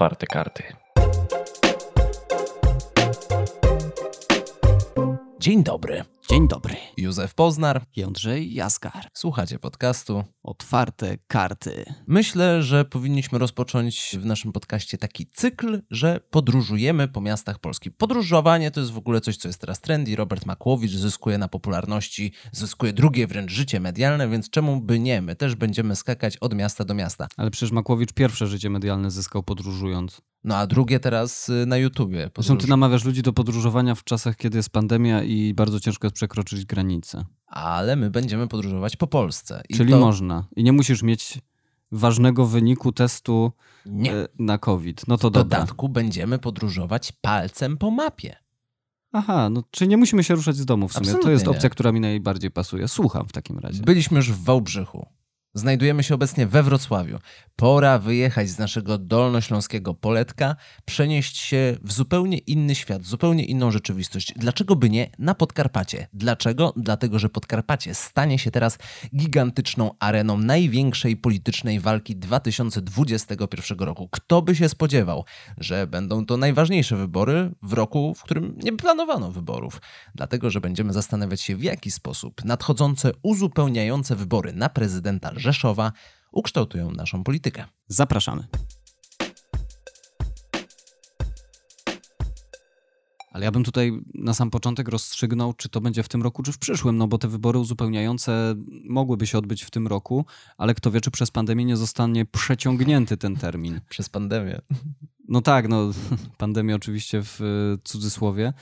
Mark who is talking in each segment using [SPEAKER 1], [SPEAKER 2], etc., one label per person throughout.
[SPEAKER 1] otwarte karty.
[SPEAKER 2] Dzień dobry.
[SPEAKER 3] Dzień dobry.
[SPEAKER 2] Józef Poznar.
[SPEAKER 3] Jędrzej Jaskar.
[SPEAKER 2] Słuchacie podcastu
[SPEAKER 3] Otwarte karty.
[SPEAKER 2] Myślę, że powinniśmy rozpocząć w naszym podcaście taki cykl, że podróżujemy po miastach Polski. Podróżowanie to jest w ogóle coś, co jest teraz trendy. Robert Makłowicz zyskuje na popularności, zyskuje drugie wręcz życie medialne, więc czemu by nie? My też będziemy skakać od miasta do miasta.
[SPEAKER 3] Ale przecież Makłowicz pierwsze życie medialne zyskał podróżując.
[SPEAKER 2] No a drugie teraz y, na YouTubie.
[SPEAKER 3] Zresztą ty namawiasz ludzi do podróżowania w czasach, kiedy jest pandemia i bardzo ciężko jest przekroczyć granice.
[SPEAKER 2] Ale my będziemy podróżować po Polsce.
[SPEAKER 3] I Czyli to... można. I nie musisz mieć ważnego wyniku testu
[SPEAKER 2] nie.
[SPEAKER 3] E, na COVID. No to
[SPEAKER 2] w dodatku będziemy podróżować palcem po mapie.
[SPEAKER 3] Aha, no czy nie musimy się ruszać z domu w sumie.
[SPEAKER 2] Absolutnie
[SPEAKER 3] to jest
[SPEAKER 2] nie.
[SPEAKER 3] opcja, która mi najbardziej pasuje. Słucham w takim razie.
[SPEAKER 2] Byliśmy już w Wałbrzychu. Znajdujemy się obecnie we Wrocławiu. Pora wyjechać z naszego dolnośląskiego poletka, przenieść się w zupełnie inny świat, zupełnie inną rzeczywistość. Dlaczego by nie na Podkarpacie? Dlaczego? Dlatego, że Podkarpacie stanie się teraz gigantyczną areną największej politycznej walki 2021 roku. Kto by się spodziewał, że będą to najważniejsze wybory w roku, w którym nie planowano wyborów? Dlatego, że będziemy zastanawiać się, w jaki sposób nadchodzące, uzupełniające wybory na prezydenta Rzeszowa ukształtują naszą politykę.
[SPEAKER 3] Zapraszamy. Ale ja bym tutaj na sam początek rozstrzygnął, czy to będzie w tym roku, czy w przyszłym, no bo te wybory uzupełniające mogłyby się odbyć w tym roku, ale kto wie, czy przez pandemię nie zostanie przeciągnięty ten termin.
[SPEAKER 2] Przez pandemię.
[SPEAKER 3] No tak, no pandemia oczywiście w e, cudzysłowie.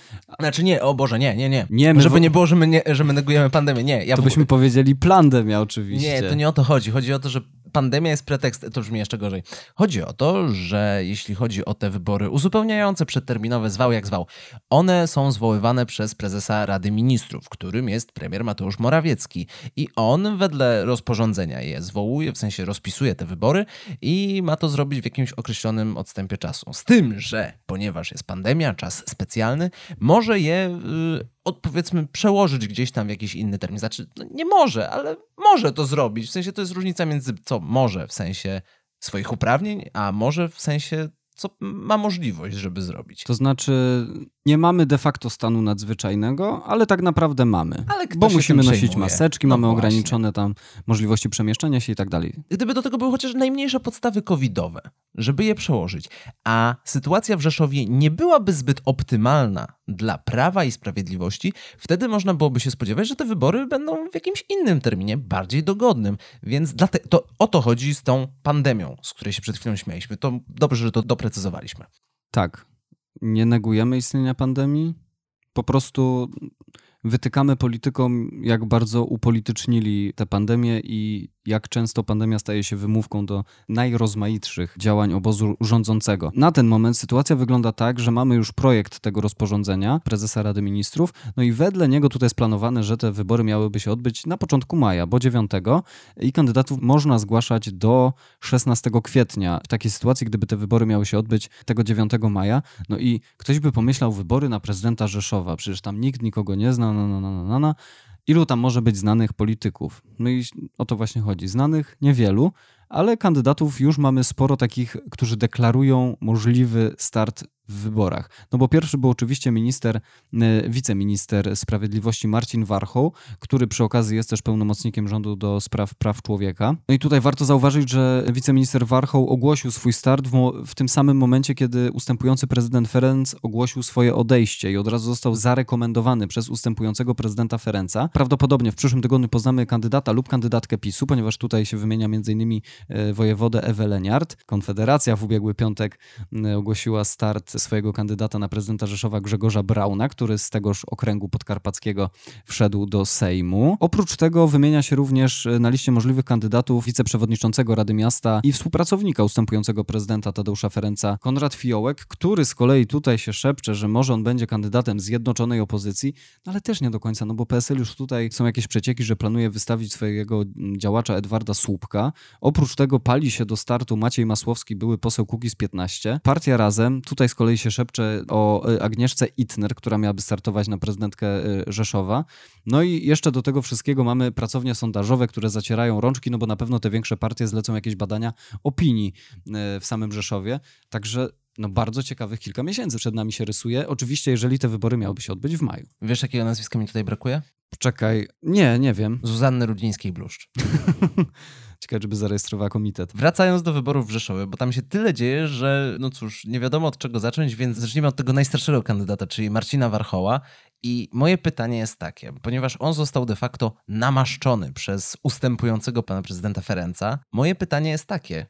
[SPEAKER 2] Znaczy nie, o Boże, nie, nie, nie.
[SPEAKER 3] nie my
[SPEAKER 2] Żeby
[SPEAKER 3] w...
[SPEAKER 2] nie było, że my, nie, że my negujemy pandemię, nie.
[SPEAKER 3] Ja to byśmy powiedzieli plandemia oczywiście.
[SPEAKER 2] Nie, to nie o to chodzi. Chodzi o to, że pandemia jest pretekstem, to brzmi jeszcze gorzej. Chodzi o to, że jeśli chodzi o te wybory uzupełniające, przedterminowe, zwał jak zwał, one są zwoływane przez prezesa Rady Ministrów, którym jest premier Mateusz Morawiecki. I on wedle rozporządzenia je zwołuje, w sensie rozpisuje te wybory i ma to zrobić w jakimś określonym odstępie czasu. Z tym, że ponieważ jest pandemia, czas specjalny, może je yy, od, powiedzmy przełożyć gdzieś tam w jakiś inny termin. Znaczy, no nie może, ale może to zrobić. W sensie to jest różnica między co może w sensie swoich uprawnień, a może w sensie co ma możliwość, żeby zrobić.
[SPEAKER 3] To znaczy, nie mamy de facto stanu nadzwyczajnego, ale tak naprawdę mamy. bo musimy nosić maseczki, no mamy właśnie. ograniczone tam możliwości przemieszczania się i tak dalej.
[SPEAKER 2] Gdyby do tego były chociaż najmniejsze podstawy covidowe, żeby je przełożyć, a sytuacja w Rzeszowie nie byłaby zbyt optymalna dla Prawa i Sprawiedliwości, wtedy można byłoby się spodziewać, że te wybory będą w jakimś innym terminie, bardziej dogodnym. Więc dlatego, to o to chodzi z tą pandemią, z której się przed chwilą śmialiśmy. To dobrze, że to doprecyzowaliśmy.
[SPEAKER 3] Tak. Nie negujemy istnienia pandemii. Po prostu wytykamy politykom, jak bardzo upolitycznili tę pandemię i jak często pandemia staje się wymówką do najrozmaitszych działań obozu rządzącego. Na ten moment sytuacja wygląda tak, że mamy już projekt tego rozporządzenia prezesa Rady Ministrów, no i wedle niego tutaj jest planowane, że te wybory miałyby się odbyć na początku maja, bo 9 i kandydatów można zgłaszać do 16 kwietnia. W takiej sytuacji, gdyby te wybory miały się odbyć tego 9 maja, no i ktoś by pomyślał wybory na prezydenta Rzeszowa, przecież tam nikt nikogo nie zna, na, na, na, na, na. Ilu tam może być znanych polityków? No i o to właśnie chodzi. Znanych niewielu, ale kandydatów już mamy sporo takich, którzy deklarują możliwy start w wyborach. No bo pierwszy był oczywiście minister, e, wiceminister sprawiedliwości Marcin Warchoł, który przy okazji jest też pełnomocnikiem rządu do spraw praw człowieka. No i tutaj warto zauważyć, że wiceminister Warchoł ogłosił swój start w, w tym samym momencie, kiedy ustępujący prezydent Ferenc ogłosił swoje odejście i od razu został zarekomendowany przez ustępującego prezydenta Ferenca. Prawdopodobnie w przyszłym tygodniu poznamy kandydata lub kandydatkę PiSu, ponieważ tutaj się wymienia m.in. E, wojewodę Ewę Leniart. Konfederacja w ubiegły piątek ogłosiła start swojego kandydata na prezydenta Rzeszowa Grzegorza Brauna, który z tegoż okręgu podkarpackiego wszedł do Sejmu. Oprócz tego wymienia się również e, na liście możliwych kandydatów wiceprzewodniczącego Rady Miasta i współpracownika ustępującego prezydenta Tadeusza Ferenca Konrad Fiołek, który z kolei tutaj się szepcze, że może on będzie kandydatem zjednoczonej opozycji, no ale też nie do końca, no bo PSL już tutaj są jakieś przecieki, że planuje wystawić swojego działacza Edwarda Słupka. Oprócz tego pali się do startu Maciej Masłowski, były poseł Kukiz 15. Partia Razem, tutaj z kolei kolei się szepcze o y, Agnieszce Itner, która miałaby startować na prezydentkę y, Rzeszowa. No i jeszcze do tego wszystkiego mamy pracownie sondażowe, które zacierają rączki, no bo na pewno te większe partie zlecą jakieś badania opinii w samym Rzeszowie. Także no bardzo ciekawych kilka miesięcy przed nami się rysuje. Oczywiście, jeżeli te wybory miałyby się odbyć w maju.
[SPEAKER 2] Wiesz, jakiego nazwiska mi tutaj brakuje?
[SPEAKER 3] Czekaj, nie, nie wiem.
[SPEAKER 2] Zuzanny Rudzińskiej-Bluszcz.
[SPEAKER 3] Ciekawe, żeby zarejestrowała komitet.
[SPEAKER 2] Wracając do wyborów w Rzeszowie, bo tam się tyle dzieje, że no cóż, nie wiadomo od czego zacząć, więc zacznijmy od tego najstarszego kandydata, czyli Marcina Warchoła. I moje pytanie jest takie, ponieważ on został de facto namaszczony przez ustępującego pana prezydenta Ferenca, moje pytanie jest takie,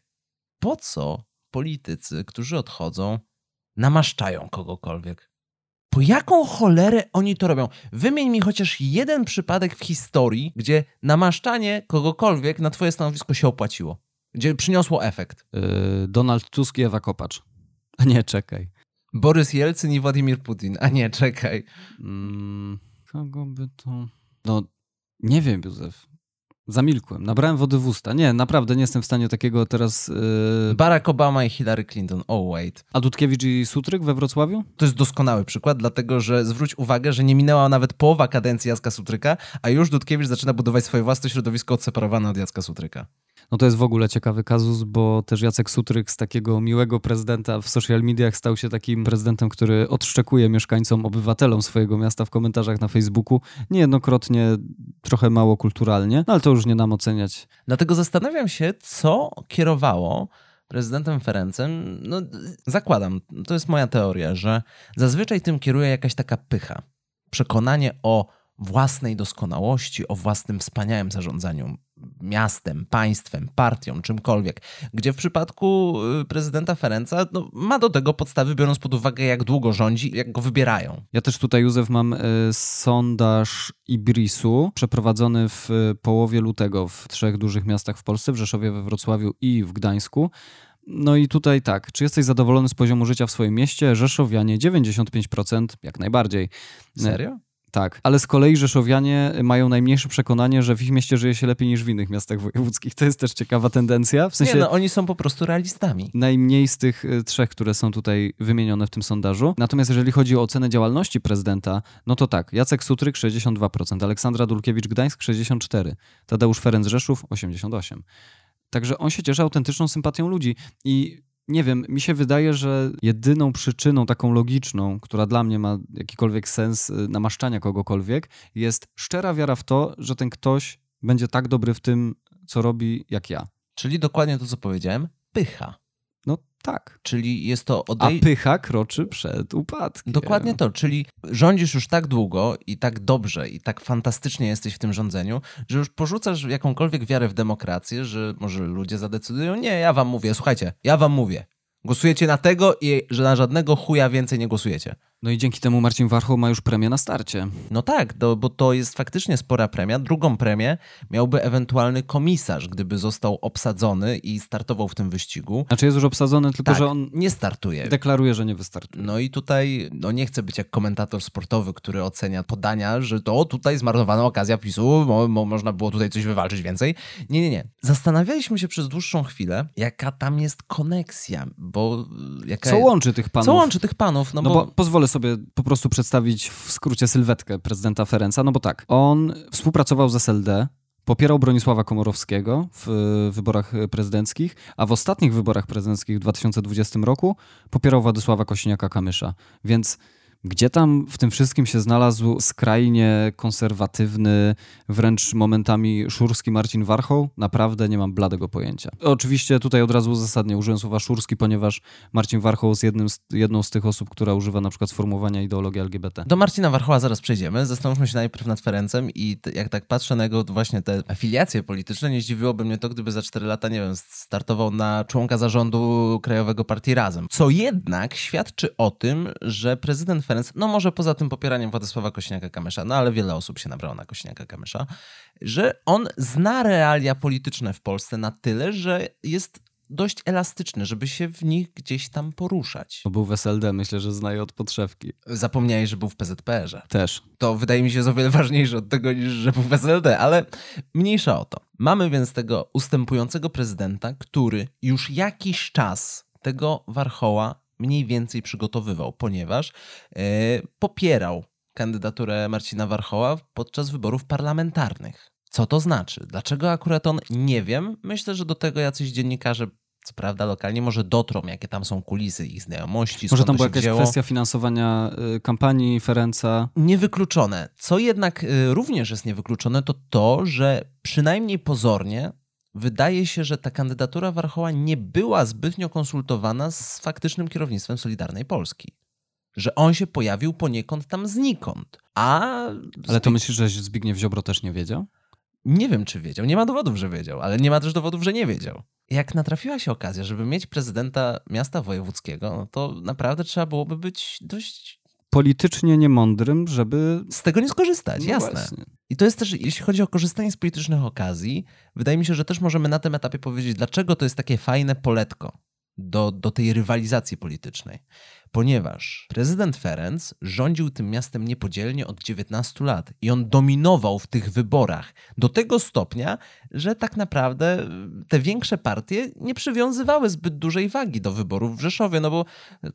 [SPEAKER 2] po co politycy, którzy odchodzą, namaszczają kogokolwiek? Po jaką cholerę oni to robią? Wymień mi chociaż jeden przypadek w historii, gdzie namaszczanie kogokolwiek na twoje stanowisko się opłaciło. Gdzie przyniosło efekt. Yy,
[SPEAKER 3] Donald Tusk i Ewa Kopacz. A nie, czekaj.
[SPEAKER 2] Borys Jelcyn i Władimir Putin. A nie, czekaj.
[SPEAKER 3] Mm, kogo by to... No, nie wiem, Józef. Zamilkłem. Nabrałem wody w usta. Nie, naprawdę nie jestem w stanie takiego teraz...
[SPEAKER 2] Yy... Barack Obama i Hillary Clinton. Oh, wait.
[SPEAKER 3] A Dudkiewicz i Sutryk we Wrocławiu?
[SPEAKER 2] To jest doskonały przykład, dlatego że zwróć uwagę, że nie minęła nawet połowa kadencji Jacka Sutryka, a już Dudkiewicz zaczyna budować swoje własne środowisko odseparowane od Jacka Sutryka.
[SPEAKER 3] No to jest w ogóle ciekawy kazus, bo też Jacek Sutryk z takiego miłego prezydenta w social mediach stał się takim prezydentem, który odszczekuje mieszkańcom, obywatelom swojego miasta w komentarzach na Facebooku. Niejednokrotnie trochę mało kulturalnie, no ale to już nie nam oceniać.
[SPEAKER 2] Dlatego zastanawiam się, co kierowało prezydentem Ferencem. No, zakładam, to jest moja teoria, że zazwyczaj tym kieruje jakaś taka pycha. Przekonanie o własnej doskonałości, o własnym wspaniałym zarządzaniu miastem, państwem, partią, czymkolwiek. Gdzie w przypadku y, prezydenta Ferenca no, ma do tego podstawy, biorąc pod uwagę, jak długo rządzi, jak go wybierają.
[SPEAKER 3] Ja też tutaj, Józef, mam y, sondaż Ibrisu przeprowadzony w y, połowie lutego w trzech dużych miastach w Polsce, w Rzeszowie, we Wrocławiu i w Gdańsku. No i tutaj tak, czy jesteś zadowolony z poziomu życia w swoim mieście? Rzeszowianie 95%, jak najbardziej.
[SPEAKER 2] Serio?
[SPEAKER 3] Tak, ale z kolei Rzeszowianie mają najmniejsze przekonanie, że w ich mieście żyje się lepiej niż w innych miastach wojewódzkich. To jest też ciekawa tendencja.
[SPEAKER 2] W sensie Nie, no oni są po prostu realistami.
[SPEAKER 3] Najmniej z tych y, trzech, które są tutaj wymienione w tym sondażu. Natomiast jeżeli chodzi o ocenę działalności prezydenta, no to tak, Jacek Sutryk 62%, Aleksandra Dulkiewicz-Gdańsk 64%, Tadeusz Ferenc Rzeszów 88%. Także on się cieszy autentyczną sympatią ludzi i nie wiem, mi się wydaje, że jedyną przyczyną taką logiczną, która dla mnie ma jakikolwiek sens y, namaszczania kogokolwiek, jest szczera wiara w to, że ten ktoś będzie tak dobry w tym, co robi, jak ja.
[SPEAKER 2] Czyli dokładnie to, co powiedziałem, pycha.
[SPEAKER 3] No tak.
[SPEAKER 2] Czyli jest to odej...
[SPEAKER 3] A pycha kroczy przed upadkiem.
[SPEAKER 2] Dokładnie to, czyli rządzisz już tak długo i tak dobrze i tak fantastycznie jesteś w tym rządzeniu, że już porzucasz jakąkolwiek wiarę w demokrację, że może ludzie zadecydują, nie, ja wam mówię, słuchajcie, ja wam mówię, Głosujecie na tego i że na żadnego chuja więcej nie głosujecie.
[SPEAKER 3] No i dzięki temu Marcin Warchoł ma już premię na starcie.
[SPEAKER 2] No tak, do, bo to jest faktycznie spora premia. Drugą premię miałby ewentualny komisarz, gdyby został obsadzony i startował w tym wyścigu.
[SPEAKER 3] Znaczy jest już obsadzony, tylko
[SPEAKER 2] tak,
[SPEAKER 3] że on
[SPEAKER 2] nie startuje.
[SPEAKER 3] Deklaruje, że nie wystartuje.
[SPEAKER 2] No i tutaj no nie chcę być jak komentator sportowy, który ocenia podania, że to tutaj zmarnowana okazja PiSu, mo, mo, można było tutaj coś wywalczyć więcej. Nie, nie, nie. Zastanawialiśmy się przez dłuższą chwilę, jaka tam jest koneksja, bo jaka...
[SPEAKER 3] Co łączy tych panów?
[SPEAKER 2] Co łączy tych panów?
[SPEAKER 3] No, no bo... bo pozwolę sobie po prostu przedstawić w skrócie sylwetkę prezydenta Ferenca, no bo tak, on współpracował z SLD, popierał Bronisława Komorowskiego w wyborach prezydenckich, a w ostatnich wyborach prezydenckich w 2020 roku popierał Władysława Kośniaka-Kamysza. Więc gdzie tam w tym wszystkim się znalazł skrajnie konserwatywny, wręcz momentami szurski Marcin Warchoł? Naprawdę nie mam bladego pojęcia. Oczywiście tutaj od razu uzasadnię, użyłem słowa szurski, ponieważ Marcin Warchoł jest jednym z, jedną z tych osób, która używa na przykład sformułowania ideologii LGBT.
[SPEAKER 2] Do Marcina Warchoła zaraz przejdziemy. Zastanówmy się najpierw nad Ferencem i jak tak patrzę na jego właśnie te afiliacje polityczne, nie zdziwiłoby mnie to, gdyby za 4 lata, nie wiem, startował na członka zarządu Krajowego Partii Razem. Co jednak świadczy o tym, że prezydent Ferenc, no może poza tym popieraniem Władysława Kośniaka-Kamysza, no ale wiele osób się nabrało na Kośniaka-Kamysza, że on zna realia polityczne w Polsce na tyle, że jest dość elastyczny, żeby się w nich gdzieś tam poruszać.
[SPEAKER 3] Był w SLD, myślę, że znaje od podszewki.
[SPEAKER 2] Zapomniałeś, że był w PZPR-ze.
[SPEAKER 3] Też.
[SPEAKER 2] To wydaje mi się jest o wiele ważniejsze od tego, niż że był w SLD, ale mniejsza o to. Mamy więc tego ustępującego prezydenta, który już jakiś czas tego Warchoła mniej więcej przygotowywał, ponieważ e, popierał kandydaturę Marcina Warchoła podczas wyborów parlamentarnych. Co to znaczy? Dlaczego akurat on? Nie wiem. Myślę, że do tego jacyś dziennikarze co prawda lokalnie może dotrą, jakie tam są kulisy ich znajomości.
[SPEAKER 3] Może tam była
[SPEAKER 2] jakaś
[SPEAKER 3] kwestia finansowania y, kampanii Ferenca.
[SPEAKER 2] Niewykluczone. Co jednak y, również jest niewykluczone, to to, że przynajmniej pozornie wydaje się, że ta kandydatura Warchoła nie była zbytnio konsultowana z faktycznym kierownictwem Solidarnej Polski. Że on się pojawił poniekąd tam znikąd. A.
[SPEAKER 3] Ale to myślisz, że Zbigniew Ziobro też nie wiedział?
[SPEAKER 2] Nie wiem, czy wiedział. Nie ma dowodów, że wiedział, ale nie ma też dowodów, że nie wiedział. Jak natrafiła się okazja, żeby mieć prezydenta miasta wojewódzkiego, no to naprawdę trzeba byłoby być dość
[SPEAKER 3] politycznie niemądrym, żeby
[SPEAKER 2] z tego nie skorzystać, no jasne. Właśnie. I to jest też, jeśli chodzi o korzystanie z politycznych okazji, wydaje mi się, że też możemy na tym etapie powiedzieć, dlaczego to jest takie fajne poletko do, do tej rywalizacji politycznej ponieważ prezydent Ferenc rządził tym miastem niepodzielnie od 19 lat i on dominował w tych wyborach do tego stopnia, że tak naprawdę te większe partie nie przywiązywały zbyt dużej wagi do wyborów w Rzeszowie, no bo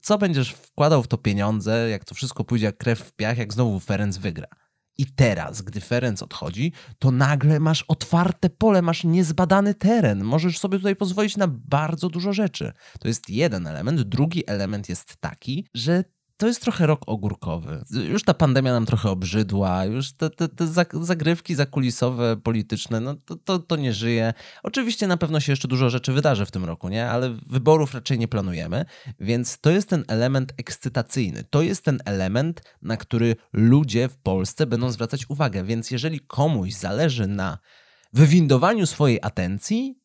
[SPEAKER 2] co będziesz wkładał w to pieniądze, jak to wszystko pójdzie jak krew w piach, jak znowu Ferenc wygra. I teraz, gdy Ferenc odchodzi, to nagle masz otwarte pole, masz niezbadany teren. Możesz sobie tutaj pozwolić na bardzo dużo rzeczy. To jest jeden element. Drugi element jest taki, że to jest trochę rok ogórkowy. Już ta pandemia nam trochę obrzydła, już te, te, te zagrywki zakulisowe, polityczne, no to, to, to, nie żyje. Oczywiście na pewno się jeszcze dużo rzeczy wydarzy w tym roku, nie? Ale wyborów raczej nie planujemy, więc to jest ten element ekscytacyjny. To jest ten element, na który ludzie w Polsce będą zwracać uwagę. Więc jeżeli komuś zależy na wywindowaniu swojej atencji,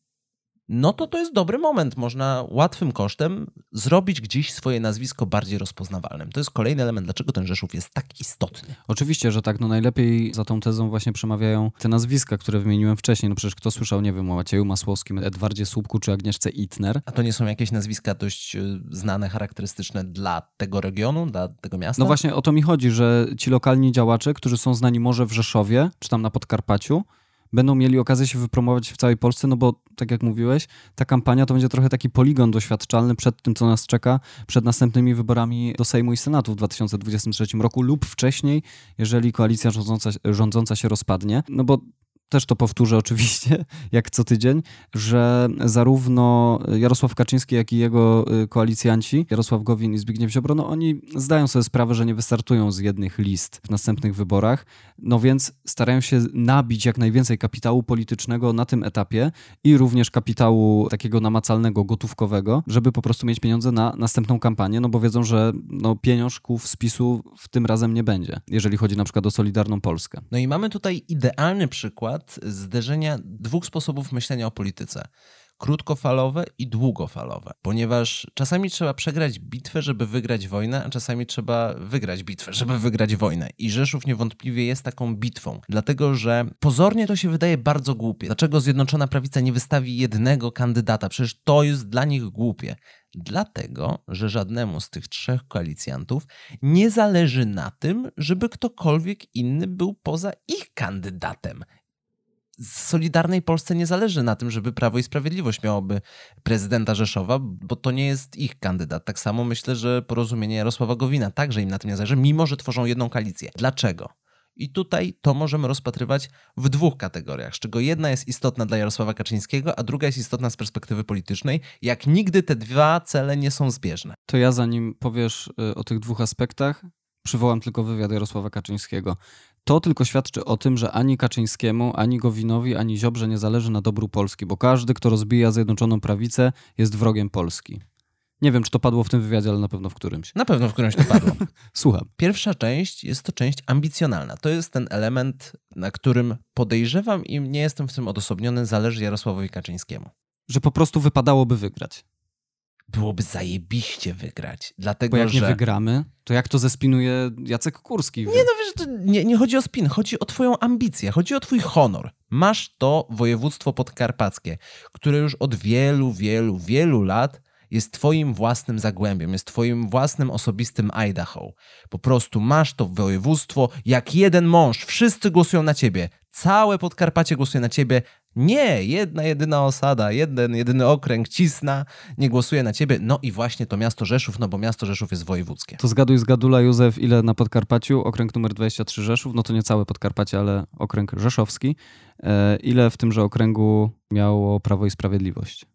[SPEAKER 2] no to to jest dobry moment. Można łatwym kosztem zrobić gdzieś swoje nazwisko bardziej rozpoznawalnym. To jest kolejny element, dlaczego ten Rzeszów jest tak istotny.
[SPEAKER 3] Oczywiście, że tak. No najlepiej za tą tezą właśnie przemawiają te nazwiska, które wymieniłem wcześniej. No przecież kto słyszał, nie wiem, o Macieju Masłowskim, Edwardzie Słupku czy Agnieszce Itner.
[SPEAKER 2] A to nie są jakieś nazwiska dość e, znane, charakterystyczne dla tego regionu, dla tego miasta?
[SPEAKER 3] No właśnie o to mi chodzi, że ci lokalni działacze, którzy są znani może w Rzeszowie, czy tam na Podkarpaciu, będą mieli okazję się wypromować w całej Polsce, no bo tak jak mówiłeś, ta kampania to będzie trochę taki poligon doświadczalny przed tym, co nas czeka, przed następnymi wyborami do Sejmu i Senatu w 2023 roku lub wcześniej, jeżeli koalicja rządząca, rządząca się rozpadnie. No bo też to powtórzę oczywiście, jak co tydzień, że zarówno Jarosław Kaczyński, jak i jego y, koalicjanci, Jarosław Gowin i Zbigniew Ziobro, no oni zdają sobie sprawę, że nie wystartują z jednych list w następnych wyborach, no więc starają się nabić jak najwięcej kapitału politycznego na tym etapie i również kapitału takiego namacalnego, gotówkowego, żeby po prostu mieć pieniądze na następną kampanię, no bo wiedzą, że no, pieniążków z PiSu w tym razem nie będzie, jeżeli chodzi na przykład o Solidarną Polskę.
[SPEAKER 2] No i mamy tutaj idealny przykład zderzenia dwóch sposobów myślenia o polityce krótkofalowe i długofalowe, ponieważ czasami trzeba przegrać bitwę, żeby wygrać wojnę, a czasami trzeba wygrać bitwę, żeby wygrać wojnę. I Rzeszów niewątpliwie jest taką bitwą, dlatego że pozornie to się wydaje bardzo głupie. Dlaczego Zjednoczona Prawica nie wystawi jednego kandydata? Przecież to jest dla nich głupie. Dlatego, że żadnemu z tych trzech koalicjantów nie zależy na tym, żeby ktokolwiek inny był poza ich kandydatem. Solidarnej Polsce nie zależy na tym, żeby Prawo i Sprawiedliwość miałoby prezydenta Rzeszowa, bo to nie jest ich kandydat. Tak samo myślę, że porozumienie Jarosława Gowina także im na tym nie zależy, mimo że tworzą jedną koalicję. Dlaczego? I tutaj to możemy rozpatrywać w dwóch kategoriach, z czego jedna jest istotna dla Jarosława Kaczyńskiego, a druga jest istotna z perspektywy politycznej. Jak nigdy te dwa cele nie są zbieżne.
[SPEAKER 3] To ja zanim powiesz y, o tych dwóch aspektach, przywołam tylko wywiad Jarosława Kaczyńskiego. To tylko świadczy o tym, że ani Kaczyńskiemu, ani Gowinowi, ani Ziobrze nie zależy na dobru Polski, bo każdy, kto rozbija Zjednoczoną Prawicę, jest wrogiem Polski. Nie wiem, czy to padło w tym wywiadzie, ale na pewno w którymś.
[SPEAKER 2] Na pewno w którymś to padło.
[SPEAKER 3] Słucham.
[SPEAKER 2] Pierwsza część jest to część ambicjonalna. To jest ten element, na którym podejrzewam i nie jestem w tym odosobniony, zależy Jarosławowi Kaczyńskiemu.
[SPEAKER 3] Że po prostu wypadałoby wygrać
[SPEAKER 2] byłoby zajebiście wygrać. Dlatego,
[SPEAKER 3] Bo jak
[SPEAKER 2] że...
[SPEAKER 3] nie wygramy, to jak to zespinuje Jacek Kurski? Nie,
[SPEAKER 2] no wiesz, nie, nie chodzi o spin, chodzi o twoją ambicję, chodzi o twój honor. Masz to województwo podkarpackie, które już od wielu, wielu, wielu lat jest twoim własnym zagłębiem, jest twoim własnym osobistym Idaho. Po prostu masz to województwo jak jeden mąż, wszyscy głosują na ciebie. Całe Podkarpacie głosuje na ciebie, Nie, jedna jedyna osada, jeden jedyny okręg Cisna nie głosuje na ciebie. No i właśnie to miasto Rzeszów, no bo miasto Rzeszów jest wojewódzkie.
[SPEAKER 3] To zgaduj z Gadula, Józef, ile na Podkarpaciu? Okręg numer 23 Rzeszów, no to nie całe Podkarpacie, ale okręg rzeszowski. E, ile w tymże okręgu miało Prawo i Sprawiedliwość?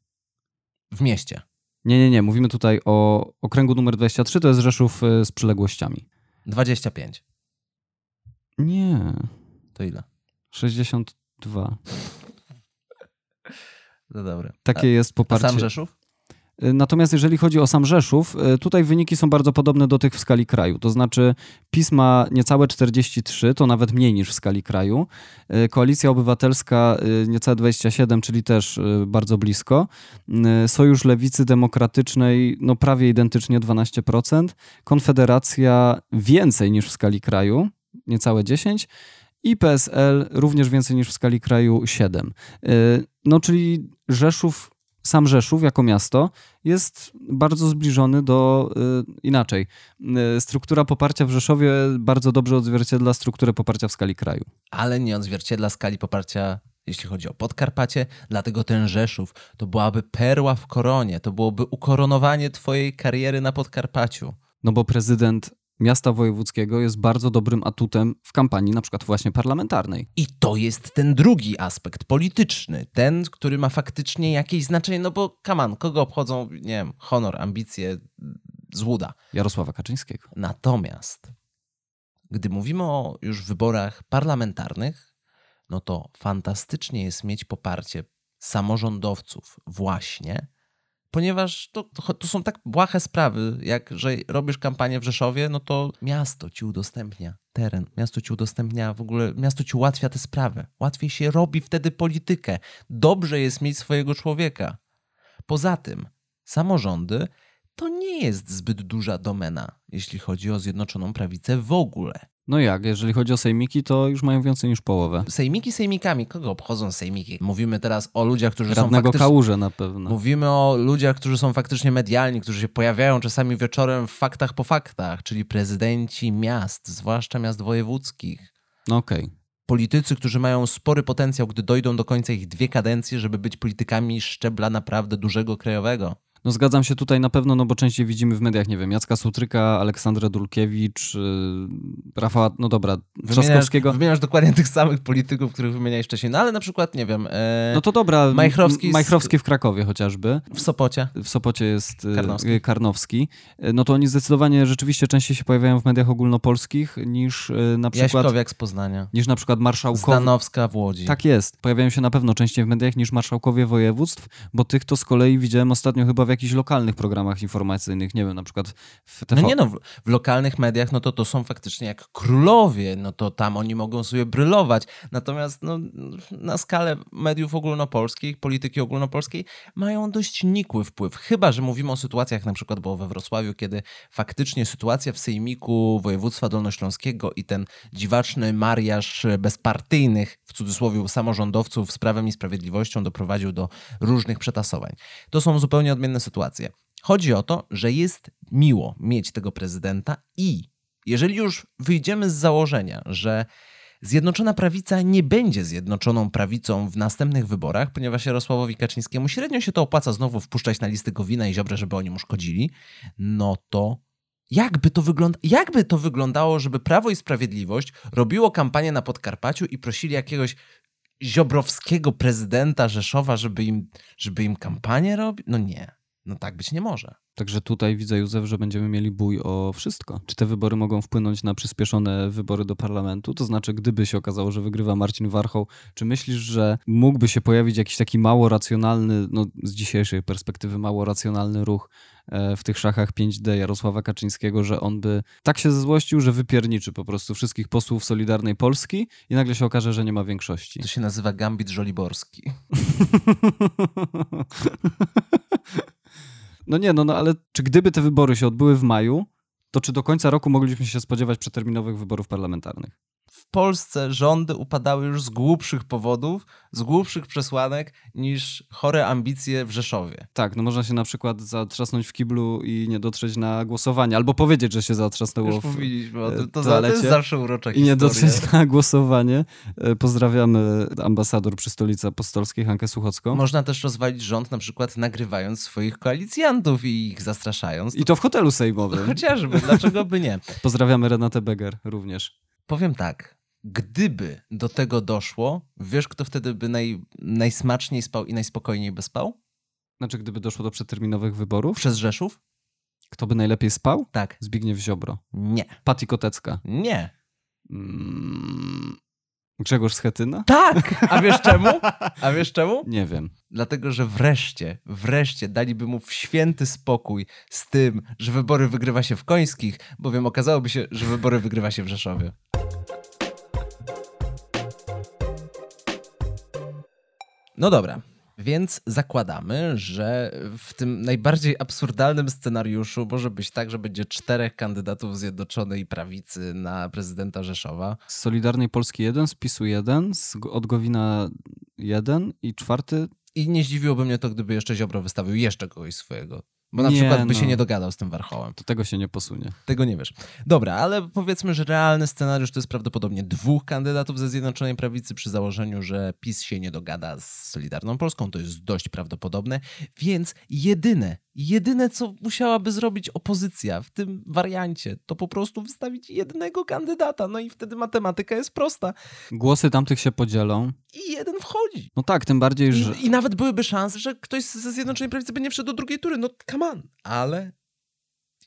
[SPEAKER 2] W mieście.
[SPEAKER 3] Nie, nie, nie. Mówimy tutaj o okręgu numer 23, to jest Rzeszów e, z przyległościami.
[SPEAKER 2] 25.
[SPEAKER 3] Nie.
[SPEAKER 2] To ile?
[SPEAKER 3] 62.
[SPEAKER 2] No dobra.
[SPEAKER 3] Takie jest
[SPEAKER 2] A
[SPEAKER 3] poparcie.
[SPEAKER 2] sam Rzeszów?
[SPEAKER 3] Y, Natomiast jeżeli chodzi o sam Rzeszów, y, tutaj wyniki są bardzo podobne do tych w skali kraju. To znaczy PiS ma niecałe 43, to nawet mniej niż w skali kraju. Y, Koalicja Obywatelska niecałe 27, czyli też bardzo blisko. Sojusz Lewicy Demokratycznej no prawie identycznie 12%. Konfederacja więcej niż w skali kraju, niecałe 10%. I PSL również więcej niż w skali kraju 7. Y, No czyli Rzeszów sam Rzeszów jako miasto jest bardzo zbliżony do y, inaczej. Y, struktura poparcia w Rzeszowie bardzo dobrze odzwierciedla strukturę poparcia w skali kraju.
[SPEAKER 2] ale nie odzwierciedla skali poparcia, jeśli chodzi o Podkarpacie, dlatego ten Rzeszów to byłaby perła w koronie, to byłoby ukoronowanie twojej kariery na Podkarpaciu.
[SPEAKER 3] No bo prezydent miasta wojewódzkiego jest bardzo dobrym atutem w kampanii na przykład właśnie parlamentarnej.
[SPEAKER 2] I to jest ten drugi aspekt polityczny, ten, który ma faktycznie jakieś znaczenie, no bo kaman, kogo obchodzą, nie wiem, honor, ambicje, złuda.
[SPEAKER 3] Jarosława Kaczyńskiego.
[SPEAKER 2] Natomiast, gdy mówimy o już wyborach parlamentarnych, no to fantastycznie jest mieć poparcie samorządowców właśnie, ponieważ to, to, są tak błahe sprawy, jak że robisz kampanię w Rzeszowie, no to miasto ci udostępnia teren, miasto ci udostępnia w ogóle, miasto ci ułatwia te sprawy. Łatwiej się robi wtedy politykę. Dobrze jest mieć swojego człowieka. Poza tym, samorządy to nie jest zbyt duża domena, jeśli chodzi o Zjednoczoną Prawicę w ogóle.
[SPEAKER 3] No jak, jeżeli chodzi o sejmiki, to już mają więcej niż połowę.
[SPEAKER 2] Sejmiki sejmikami, kogo obchodzą sejmiki? Mówimy teraz o ludziach, którzy są
[SPEAKER 3] Radnego
[SPEAKER 2] faktycznie...
[SPEAKER 3] kałuże na pewno.
[SPEAKER 2] Mówimy o ludziach, którzy są faktycznie medialni, którzy się pojawiają czasami wieczorem w faktach po faktach, czyli prezydenci miast, zwłaszcza miast wojewódzkich.
[SPEAKER 3] No okej.
[SPEAKER 2] Politycy, którzy mają spory potencjał, gdy dojdą do końca ich dwie kadencje, żeby być politykami szczebla naprawdę dużego krajowego.
[SPEAKER 3] No zgadzam się tutaj na pewno, no bo częściej widzimy w mediach, nie wiem, Jacka Sutryka, Aleksandrę Dulkiewicz, yy, Rafała, no dobra, Trzaskowskiego.
[SPEAKER 2] wymieniasz dokładnie tych samych polityków, których wymieniałeś wcześniej. No ale na przykład, nie wiem, e,
[SPEAKER 3] No to dobra,
[SPEAKER 2] Majchrowski
[SPEAKER 3] Majchrowski w Krakowie chociażby.
[SPEAKER 2] w Sopocie.
[SPEAKER 3] W Sopocie jest y,
[SPEAKER 2] Karnowski.
[SPEAKER 3] y, Karnowski. Y, No to oni zdecydowanie rzeczywiście częściej się pojawiają w mediach ogólnopolskich niż y, na przykład,
[SPEAKER 2] Jaśkowiak z Poznania.
[SPEAKER 3] niż na przykład marszałkowie.
[SPEAKER 2] Zdanowska w Łodzi.
[SPEAKER 3] Tak jest. Pojawiają się na pewno częściej w mediach niż marszałkowie województw, bo tych to z kolei widziałem ostatnio chyba w jakichś lokalnych programach informacyjnych, nie wiem, na przykład w TV.
[SPEAKER 2] No nie no, w, w lokalnych mediach no to to są faktycznie jak królowie, no to tam oni mogą sobie brylować. Natomiast no, na skalę mediów ogólnopolskich, polityki ogólnopolskiej mają dość nikły wpływ. Chyba, że mówimy o sytuacjach na przykład było we Wrocławiu, kiedy faktycznie sytuacja w sejmiku województwa dolnośląskiego i ten dziwaczny mariaż bezpartyjnych, w cudzysłowie samorządowców z Prawem i Sprawiedliwością doprowadził do różnych przetasowań. To są zupełnie odmienne sytuacje. Chodzi o to, że jest miło mieć tego prezydenta i jeżeli już wyjdziemy z założenia, że Zjednoczona Prawica nie będzie Zjednoczoną Prawicą w następnych wyborach, ponieważ Jarosławowi Kaczyńskiemu średnio się to opłaca znowu wpuszczać na listy Gowina i Ziobrę, żeby oni mu szkodzili, no to jakby to, wygląda, jakby to wyglądało, żeby Prawo i Sprawiedliwość robiło kampanię na Podkarpaciu i prosili jakiegoś ziobrowskiego prezydenta Rzeszowa, żeby im, żeby im kampanię robić? No nie. No tak być nie może.
[SPEAKER 3] Także tutaj widzę, Józef, że będziemy mieli bój o wszystko. Czy te wybory mogą wpłynąć na przyspieszone wybory do parlamentu? To znaczy, gdyby się okazało, że wygrywa Marcin Warchoł, czy myślisz, że mógłby się pojawić jakiś taki mało racjonalny, no z dzisiejszej perspektywy mało racjonalny ruch e, w tych szachach 5D Jarosława Kaczyńskiego, że on by tak się zezłościł, że wypierniczy po prostu wszystkich posłów Solidarnej Polski i nagle się okaże, że nie ma większości.
[SPEAKER 2] To się nazywa Gambit Żoliborski.
[SPEAKER 3] No nie, no, no ale czy gdyby te wybory się odbyły w maju, to czy do końca roku mogliśmy się spodziewać przeterminowych wyborów parlamentarnych?
[SPEAKER 2] w Polsce rządy upadały już z głupszych powodów, z głupszych przesłanek niż chore ambicje w Rzeszowie.
[SPEAKER 3] Tak, no można się na przykład zatrzasnąć w kiblu i nie dotrzeć na głosowanie, albo powiedzieć, że się zatrzasnęło
[SPEAKER 2] Już
[SPEAKER 3] w
[SPEAKER 2] mówiliśmy o tym, to, to jest zawsze urocza
[SPEAKER 3] i nie dotrzeć na głosowanie. E, Pozdrawiamy ambasador przy Stolicy Apostolskiej, Hankę Suchocką.
[SPEAKER 2] Można też rozwalić rząd na przykład nagrywając swoich koalicjantów i ich zastraszając.
[SPEAKER 3] I to w hotelu sejmowym.
[SPEAKER 2] Chociażby, dlaczego by nie?
[SPEAKER 3] Pozdrawiamy Renatę Beger również.
[SPEAKER 2] Powiem tak, gdyby do tego doszło, wiesz kto wtedy by naj, najsmaczniej spał i najspokojniej by spał?
[SPEAKER 3] Znaczy, gdyby doszło do przeterminowych wyborów,
[SPEAKER 2] Przez Rzeszów?
[SPEAKER 3] kto by najlepiej spał?
[SPEAKER 2] Tak.
[SPEAKER 3] Zbigniew Ziobro.
[SPEAKER 2] Nie.
[SPEAKER 3] Pati Kotecka.
[SPEAKER 2] Nie.
[SPEAKER 3] Mm, Grzegorz Schetyna?
[SPEAKER 2] Tak! A wiesz czemu? A wiesz czemu?
[SPEAKER 3] Nie wiem.
[SPEAKER 2] Dlatego, że wreszcie, wreszcie daliby mu w święty spokój z tym, że wybory wygrywa się w Końskich, bowiem okazałoby się, że wybory wygrywa się w Rzeszowie. No dobra, więc zakładamy, że w tym najbardziej absurdalnym scenariuszu może być tak, że będzie czterech kandydatów Zjednoczonej Prawicy na prezydenta Rzeszowa.
[SPEAKER 3] Z Solidarnej Polski 1, z PiSu 1, z, od Gowina 1 i czwarty
[SPEAKER 2] I nie zdziwiłoby mnie to, gdyby jeszcze Ziobro wystawił jeszcze kogoś swojego. Bo na
[SPEAKER 3] Nie,
[SPEAKER 2] przykład by
[SPEAKER 3] no.
[SPEAKER 2] się nie dogadał z tym Warchołem.
[SPEAKER 3] do tego się nie posunie.
[SPEAKER 2] Tego nie wiesz. Dobra, ale powiedzmy, że realny scenariusz to jest prawdopodobnie dwóch kandydatów ze Zjednoczonej Prawicy przy założeniu, że PiS się nie dogada z Solidarną Polską. To jest dość prawdopodobne. Więc jedyne, jedyne co musiałaby zrobić opozycja w tym wariancie, to po prostu wystawić jednego kandydata. No i wtedy matematyka jest prosta.
[SPEAKER 3] Głosy tamtych się podzielą.
[SPEAKER 2] I jeden wchodzi.
[SPEAKER 3] No tak, tym bardziej, że...
[SPEAKER 2] I, I nawet byłyby szanse, że ktoś ze Zjednoczonej Prawicy by nie wszedł do drugiej tury. No come Ale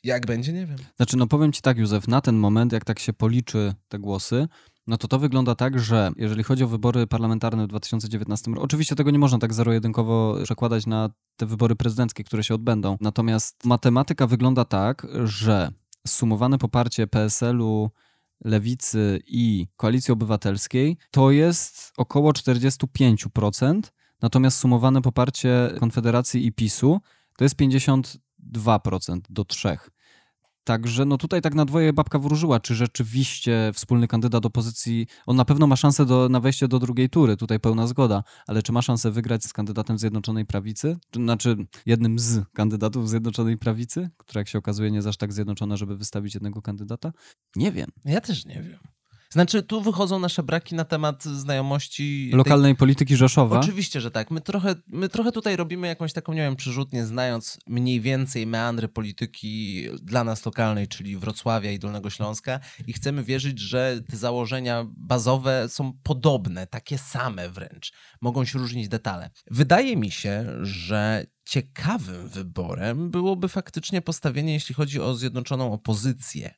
[SPEAKER 2] jak będzie, nie wiem.
[SPEAKER 3] Znaczy, no powiem ci tak, Józef, na ten moment, jak tak się policzy te głosy, no to to wygląda tak, że jeżeli chodzi o wybory parlamentarne w 2019 roku, oczywiście tego nie można tak zero-jedynkowo przekładać na te wybory prezydenckie, które się odbędą. Natomiast matematyka wygląda tak, że sumowane poparcie PSL-u, Lewicy i Koalicji Obywatelskiej to jest około 45%, natomiast sumowane poparcie Konfederacji i PiSu to jest 52% do 3%. Także no tutaj tak na dwoje babka wróżyła, czy rzeczywiście wspólny kandydat opozycji, on na pewno ma szansę do, na wejście do drugiej tury, tutaj pełna zgoda, ale czy ma szansę wygrać z kandydatem Zjednoczonej Prawicy? Czy, znaczy jednym z kandydatów Zjednoczonej Prawicy, która jak się okazuje nie jest aż tak zjednoczona, żeby wystawić jednego kandydata? Nie wiem.
[SPEAKER 2] Ja też nie wiem. Znaczy, tu wychodzą nasze braki na temat znajomości. tej-
[SPEAKER 3] Lokalnej polityki Rzeszowa?
[SPEAKER 2] Oczywiście, że tak. My trochę, my trochę tutaj robimy jakąś taką, nie wiem, przyrzutnie, znając mniej więcej meandry polityki dla nas lokalnej, czyli Wrocławia i Dolnego Śląska i chcemy wierzyć, że te założenia bazowe są podobne, takie same wręcz. Mogą się różnić detale. Wydaje mi się, że ciekawym wyborem byłoby faktycznie postawienie, jeśli chodzi o zjednoczoną opozycję,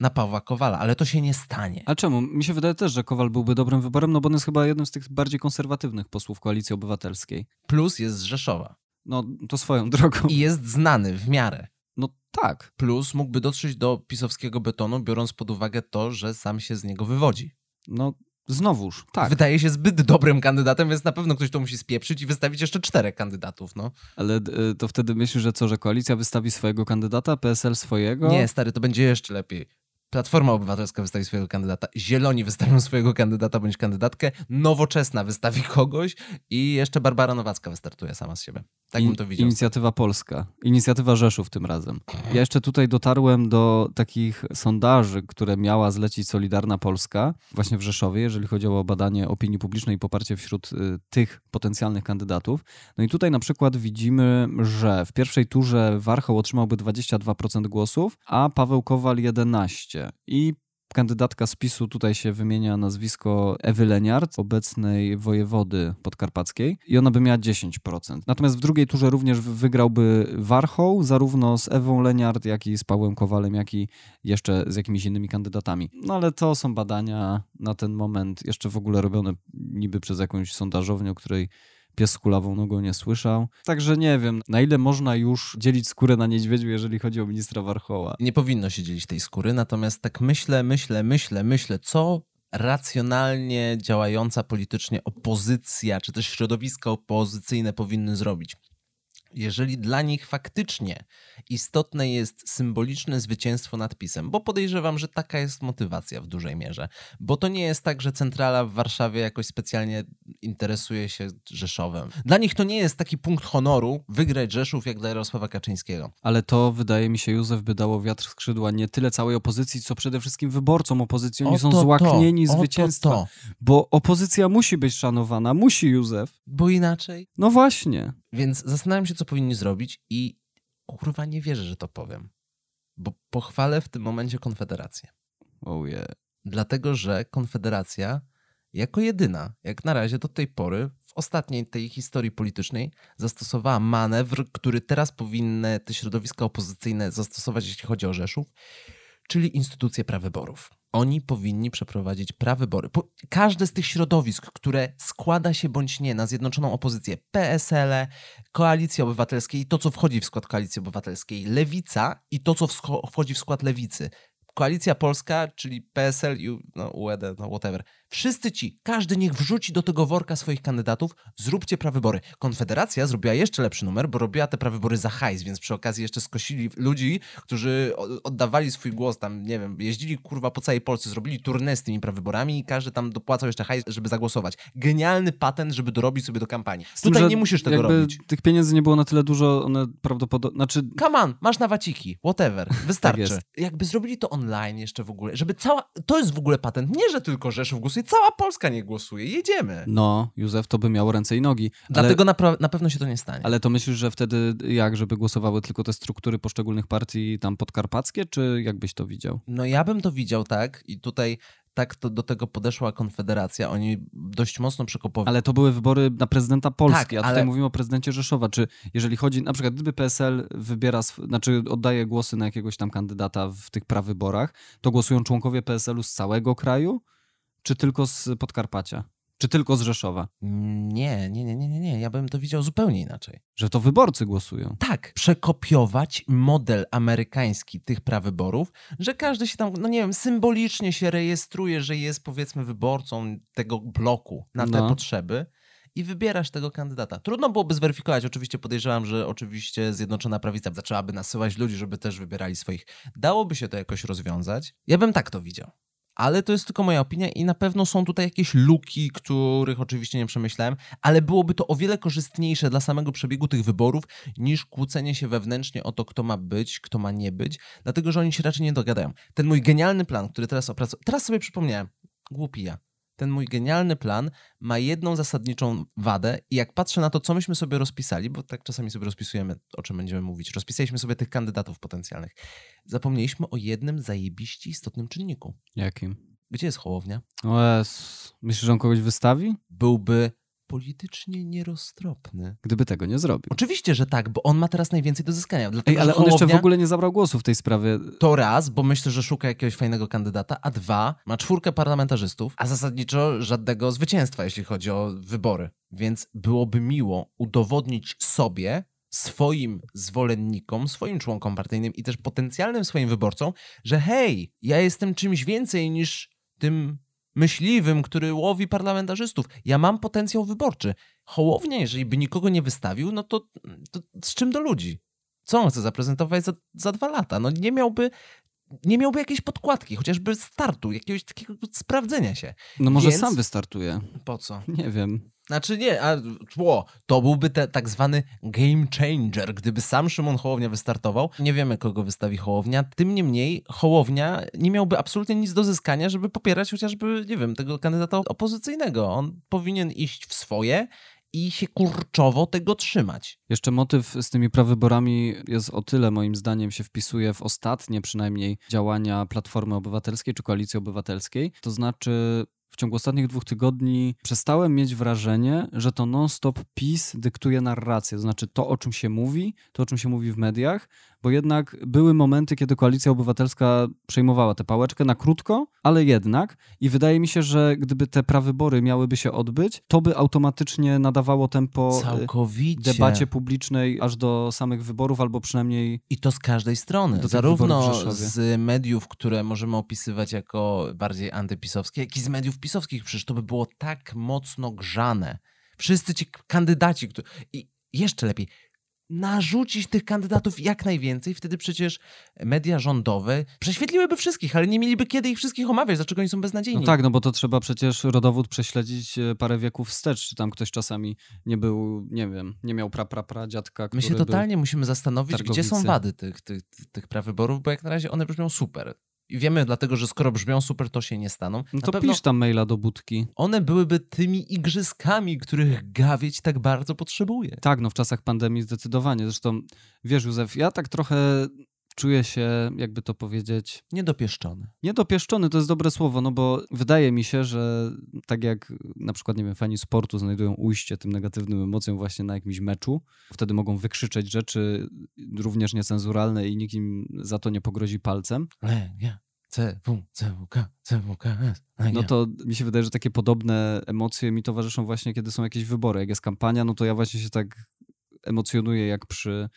[SPEAKER 2] na Pawła Kowala, ale to się nie stanie.
[SPEAKER 3] A czemu? Mi się wydaje też, że Kowal byłby dobrym wyborem, no bo on jest chyba jednym z tych bardziej konserwatywnych posłów Koalicji Obywatelskiej.
[SPEAKER 2] Plus jest z Rzeszowa
[SPEAKER 3] No, to swoją drogą.
[SPEAKER 2] i jest znany w miarę.
[SPEAKER 3] No tak.
[SPEAKER 2] Plus mógłby dotrzeć do pisowskiego betonu, biorąc pod uwagę to, że sam się z niego wywodzi.
[SPEAKER 3] No, znowuż, tak.
[SPEAKER 2] Wydaje się zbyt dobrym kandydatem, więc na pewno ktoś to musi spieprzyć i wystawić jeszcze czterech kandydatów. No.
[SPEAKER 3] Ale y, to wtedy myślisz, że co, że koalicja wystawi swojego kandydata, PSL swojego?
[SPEAKER 2] Nie, stary, to będzie jeszcze lepiej. Platforma Obywatelska wystawi swojego kandydata, Zieloni wystawią swojego kandydata bądź kandydatkę, Nowoczesna wystawi kogoś i jeszcze Barbara Nowacka wystartuje sama z siebie. Tak bym to widział.
[SPEAKER 3] Inicjatywa Polska. Inicjatywa Rzeszów tym razem. Ja jeszcze tutaj dotarłem do takich sondaży, które miała zlecić Solidarna Polska właśnie w Rzeszowie, jeżeli chodzi o badanie opinii publicznej i poparcie wśród y, tych potencjalnych kandydatów. No i tutaj na przykład widzimy, że w pierwszej turze Warchoł otrzymałby 22% głosów, a Paweł Kowal 11%. I Kandydatka z PiSu tutaj się wymienia nazwisko Ewy Leniart, obecnej wojewody podkarpackiej i ona by miała 10%. Natomiast w drugiej turze również wygrałby Warchoł, zarówno z Ewą Leniart, jak i z Pawłem Kowalem, jak i jeszcze z jakimiś innymi kandydatami. No ale to są badania na ten moment jeszcze w ogóle robione niby przez jakąś sondażownię, której pies kulawą nogą nie słyszał. Także nie wiem, na ile można już dzielić skórę na niedźwiedziu, jeżeli chodzi o ministra Warchoła.
[SPEAKER 2] Nie powinno się dzielić tej skóry, natomiast tak myślę, myślę, myślę, myślę, co racjonalnie działająca politycznie opozycja, czy też środowiska opozycyjne powinny zrobić. Jeżeli dla nich faktycznie istotne jest symboliczne zwycięstwo nad PiSem, bo podejrzewam, że taka jest motywacja w dużej mierze, bo to nie jest tak, że centrala w Warszawie jakoś specjalnie interesuje się Rzeszowem. Dla nich to nie jest taki punkt honoru wygrać Rzeszów jak dla Jarosława Kaczyńskiego.
[SPEAKER 3] Ale to wydaje mi się, Józef, by dało wiatr skrzydła nie tyle całej opozycji, co przede wszystkim wyborcom opozycji. Oni są złaknieni
[SPEAKER 2] to,
[SPEAKER 3] zwycięstwa.
[SPEAKER 2] to.
[SPEAKER 3] Bo opozycja musi być szanowana, musi Józef.
[SPEAKER 2] Bo inaczej
[SPEAKER 3] No właśnie.
[SPEAKER 2] Więc zastanawiam się, co powinni zrobić i kurwa nie wierzę, że to powiem. Bo pochwalę w tym momencie Konfederację.
[SPEAKER 3] Oh yeah.
[SPEAKER 2] Dlatego, że Konfederacja jako jedyna, jak na razie do tej pory, w ostatniej tej historii politycznej, zastosowała manewr, który teraz powinny te środowiska opozycyjne zastosować, jeśli chodzi o Rzeszów, czyli instytucję prawyborów. Oni powinni przeprowadzić prawybory. Po- Każde z tych środowisk, które składa się bądź nie na zjednoczoną opozycję, PSL, Koalicji Obywatelskiej i to, co wchodzi w skład Koalicji Obywatelskiej, Lewica i to, co wchodzi w skład Lewicy, Koalicja Polska, czyli PSL i no, UED, no whatever. Wszyscy ci, każdy niech wrzuci do tego worka swoich kandydatów, zróbcie prawybory. Konfederacja zrobiła jeszcze lepszy numer, bo robiła te prawybory za hajs, więc przy okazji jeszcze skosili ludzi, którzy oddawali swój głos tam, nie wiem, jeździli kurwa po całej Polsce, zrobili turnę z tymi prawyborami i każdy tam dopłacał jeszcze hajs, żeby zagłosować. Genialny patent, żeby dorobić sobie do kampanii.
[SPEAKER 3] Tym,
[SPEAKER 2] Tutaj nie musisz tego robić.
[SPEAKER 3] Tych pieniędzy nie było na tyle dużo, one prawdopodobnie. Znaczy,
[SPEAKER 2] Come on, masz na waciki, whatever, wystarczy.
[SPEAKER 3] jest.
[SPEAKER 2] Jakby zrobili to online jeszcze w ogóle, żeby cała, to jest w ogóle patent, nie, że tylko Rzeszów głosuje, cała Polska nie głosuje, jedziemy.
[SPEAKER 3] no, Józef, to by miało ręce i nogi. Ale,
[SPEAKER 2] Dlatego na, pra- na pewno się to nie stanie.
[SPEAKER 3] ale to myślisz, że wtedy jak, żeby głosowały tylko te struktury poszczególnych partii tam podkarpackie, czy jak byś to widział?
[SPEAKER 2] No ja bym to widział tak i tutaj tak to do tego podeszła Konfederacja, oni dość mocno przekopowali.
[SPEAKER 3] Ale to były wybory na prezydenta Polski,
[SPEAKER 2] Tak,
[SPEAKER 3] a tutaj
[SPEAKER 2] ale-
[SPEAKER 3] mówimy o prezydencie Rzeszowa. Czy jeżeli chodzi, na przykład gdyby PSL wybiera, znaczy oddaje głosy na jakiegoś tam kandydata w tych prawyborach, to głosują członkowie PSL-u z całego kraju, czy tylko z Podkarpacia? Czy tylko z Rzeszowa?
[SPEAKER 2] Nie, nie, nie, nie, nie, nie, ja bym to widział zupełnie inaczej.
[SPEAKER 3] Że to wyborcy głosują.
[SPEAKER 2] Tak, przekopiować model amerykański tych prawyborów, że każdy się tam, no nie wiem, symbolicznie się rejestruje, że jest powiedzmy wyborcą tego bloku na te
[SPEAKER 3] No.
[SPEAKER 2] potrzeby i wybierasz tego kandydata. Trudno byłoby zweryfikować, oczywiście podejrzewam, że oczywiście Zjednoczona Prawica zaczęłaby nasyłać ludzi, żeby też wybierali swoich. Dałoby się to jakoś rozwiązać. Ja bym tak to widział. Ale to jest tylko moja opinia i na pewno są tutaj jakieś luki, których oczywiście nie przemyślałem, ale byłoby to o wiele korzystniejsze dla samego przebiegu tych wyborów niż kłócenie się wewnętrznie o to, kto ma być, kto ma nie być, dlatego że oni się raczej nie dogadają. Ten mój genialny plan, który teraz opracowałem, teraz sobie przypomniałem, głupi ja. Ten mój genialny plan ma jedną zasadniczą wadę i jak patrzę na to, co myśmy sobie rozpisali, bo tak czasami sobie rozpisujemy, o czym będziemy mówić, rozpisaliśmy sobie tych kandydatów potencjalnych, zapomnieliśmy o jednym zajebiście istotnym czynniku.
[SPEAKER 3] Jakim?
[SPEAKER 2] Gdzie jest Hołownia?
[SPEAKER 3] O. Myślisz, że on kogoś wystawi?
[SPEAKER 2] Byłby politycznie nieroztropny.
[SPEAKER 3] Gdyby tego nie zrobił.
[SPEAKER 2] Oczywiście, że tak, bo on ma teraz najwięcej do zyskania. Dlatego,
[SPEAKER 3] Ej, ale on jeszcze w ogóle nie zabrał głosu w tej sprawie.
[SPEAKER 2] To raz, bo myślę, że szuka jakiegoś fajnego kandydata, a dwa, ma czwórkę parlamentarzystów, a zasadniczo żadnego zwycięstwa, jeśli chodzi o wybory. Więc byłoby miło udowodnić sobie, swoim zwolennikom, swoim członkom partyjnym i też potencjalnym swoim wyborcom, że hej, ja jestem czymś więcej niż tym myśliwym, który łowi parlamentarzystów. Ja mam potencjał wyborczy. Hołownia, jeżeli by nikogo nie wystawił, no to, to z czym do ludzi? Co on chce zaprezentować za, za dwa lata? No nie miałby, nie miałby jakiejś podkładki, chociażby startu, jakiegoś takiego sprawdzenia się.
[SPEAKER 3] No może
[SPEAKER 2] Więc-
[SPEAKER 3] sam wystartuje.
[SPEAKER 2] Po co?
[SPEAKER 3] Nie wiem.
[SPEAKER 2] Znaczy nie, a tło, to byłby te, tak zwany game changer, gdyby sam Szymon Hołownia wystartował. Nie wiemy, kogo wystawi Hołownia. Tym niemniej Hołownia nie miałby absolutnie nic do zyskania, żeby popierać chociażby, nie wiem, tego kandydata opozycyjnego. On powinien iść w swoje i się kurczowo tego trzymać.
[SPEAKER 3] Jeszcze motyw z tymi prawyborami jest o tyle, moim zdaniem, się wpisuje w ostatnie przynajmniej działania Platformy Obywatelskiej czy Koalicji Obywatelskiej. To znaczy, w ciągu ostatnich dwóch tygodni przestałem mieć wrażenie, że to non-stop PiS dyktuje narrację. To znaczy to, o czym się mówi, to, o czym się mówi w mediach, bo jednak były momenty, kiedy Koalicja Obywatelska przejmowała tę pałeczkę na krótko, ale jednak. I wydaje mi się, że gdyby te prawybory miałyby się odbyć, to by automatycznie nadawało tempo y,
[SPEAKER 2] Całkowicie.
[SPEAKER 3] debacie publicznej aż do samych wyborów, albo przynajmniej
[SPEAKER 2] I to z każdej strony. Zarówno z mediów, które możemy opisywać jako bardziej antypisowskie, jak i z mediów pisowskich. Przecież to by było tak mocno grzane. Wszyscy ci kandydaci, którzy... I jeszcze lepiej, narzucić tych kandydatów jak najwięcej, wtedy przecież media rządowe prześwietliłyby wszystkich, ale nie mieliby kiedy ich wszystkich omawiać, dlaczego oni są beznadziejni.
[SPEAKER 3] No tak, no bo to trzeba przecież rodowód prześledzić e, parę wieków wstecz, czy tam ktoś czasami nie był, nie wiem, nie miał pra, pra, pra dziadka,
[SPEAKER 2] My się totalnie musimy zastanowić,
[SPEAKER 3] targowicy.
[SPEAKER 2] gdzie są wady tych, tych, tych prawyborów, bo jak na razie one brzmią super. I wiemy dlatego, że skoro brzmią super, to się nie staną.
[SPEAKER 3] No to pisz tam maila do budki.
[SPEAKER 2] one byłyby tymi igrzyskami, których gawieć tak bardzo potrzebuje.
[SPEAKER 3] Tak, no w czasach pandemii zdecydowanie. Zresztą, wiesz Józef, ja tak trochę czuję się, jakby to powiedzieć,
[SPEAKER 2] Niedopieszczony.
[SPEAKER 3] Niedopieszczony to jest dobre słowo, no bo wydaje mi się, że tak jak na przykład, nie wiem, fani sportu znajdują ujście tym negatywnym emocjom właśnie na jakimś meczu, wtedy mogą wykrzyczeć rzeczy również niecenzuralne i nikt im za to nie pogrozi palcem,
[SPEAKER 2] Legia, CW, CWK, CWKS. Legia.
[SPEAKER 3] no to mi się wydaje, że takie podobne emocje mi towarzyszą właśnie, kiedy są jakieś wybory. Jak jest kampania, no to ja właśnie się tak emocjonuję jak przy,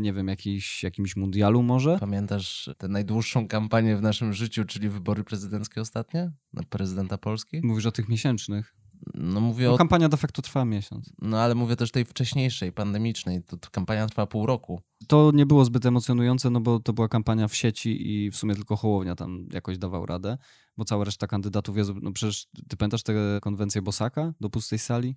[SPEAKER 3] nie wiem, jakiś, jakimś mundialu może.
[SPEAKER 2] Pamiętasz tę najdłuższą kampanię w naszym życiu, czyli wybory prezydenckie ostatnie? Na prezydenta Polski?
[SPEAKER 3] Mówisz o tych miesięcznych.
[SPEAKER 2] No mówię
[SPEAKER 3] No,
[SPEAKER 2] o...
[SPEAKER 3] kampania de facto trwa miesiąc.
[SPEAKER 2] No ale mówię też tej wcześniejszej, pandemicznej. To, to kampania trwa pół roku.
[SPEAKER 3] To nie było zbyt emocjonujące, no bo to była kampania w sieci i w sumie tylko Hołownia tam jakoś dawał radę, bo cała reszta kandydatów, Jezu, no przecież ty pamiętasz tę konwencję Bosaka do pustej sali?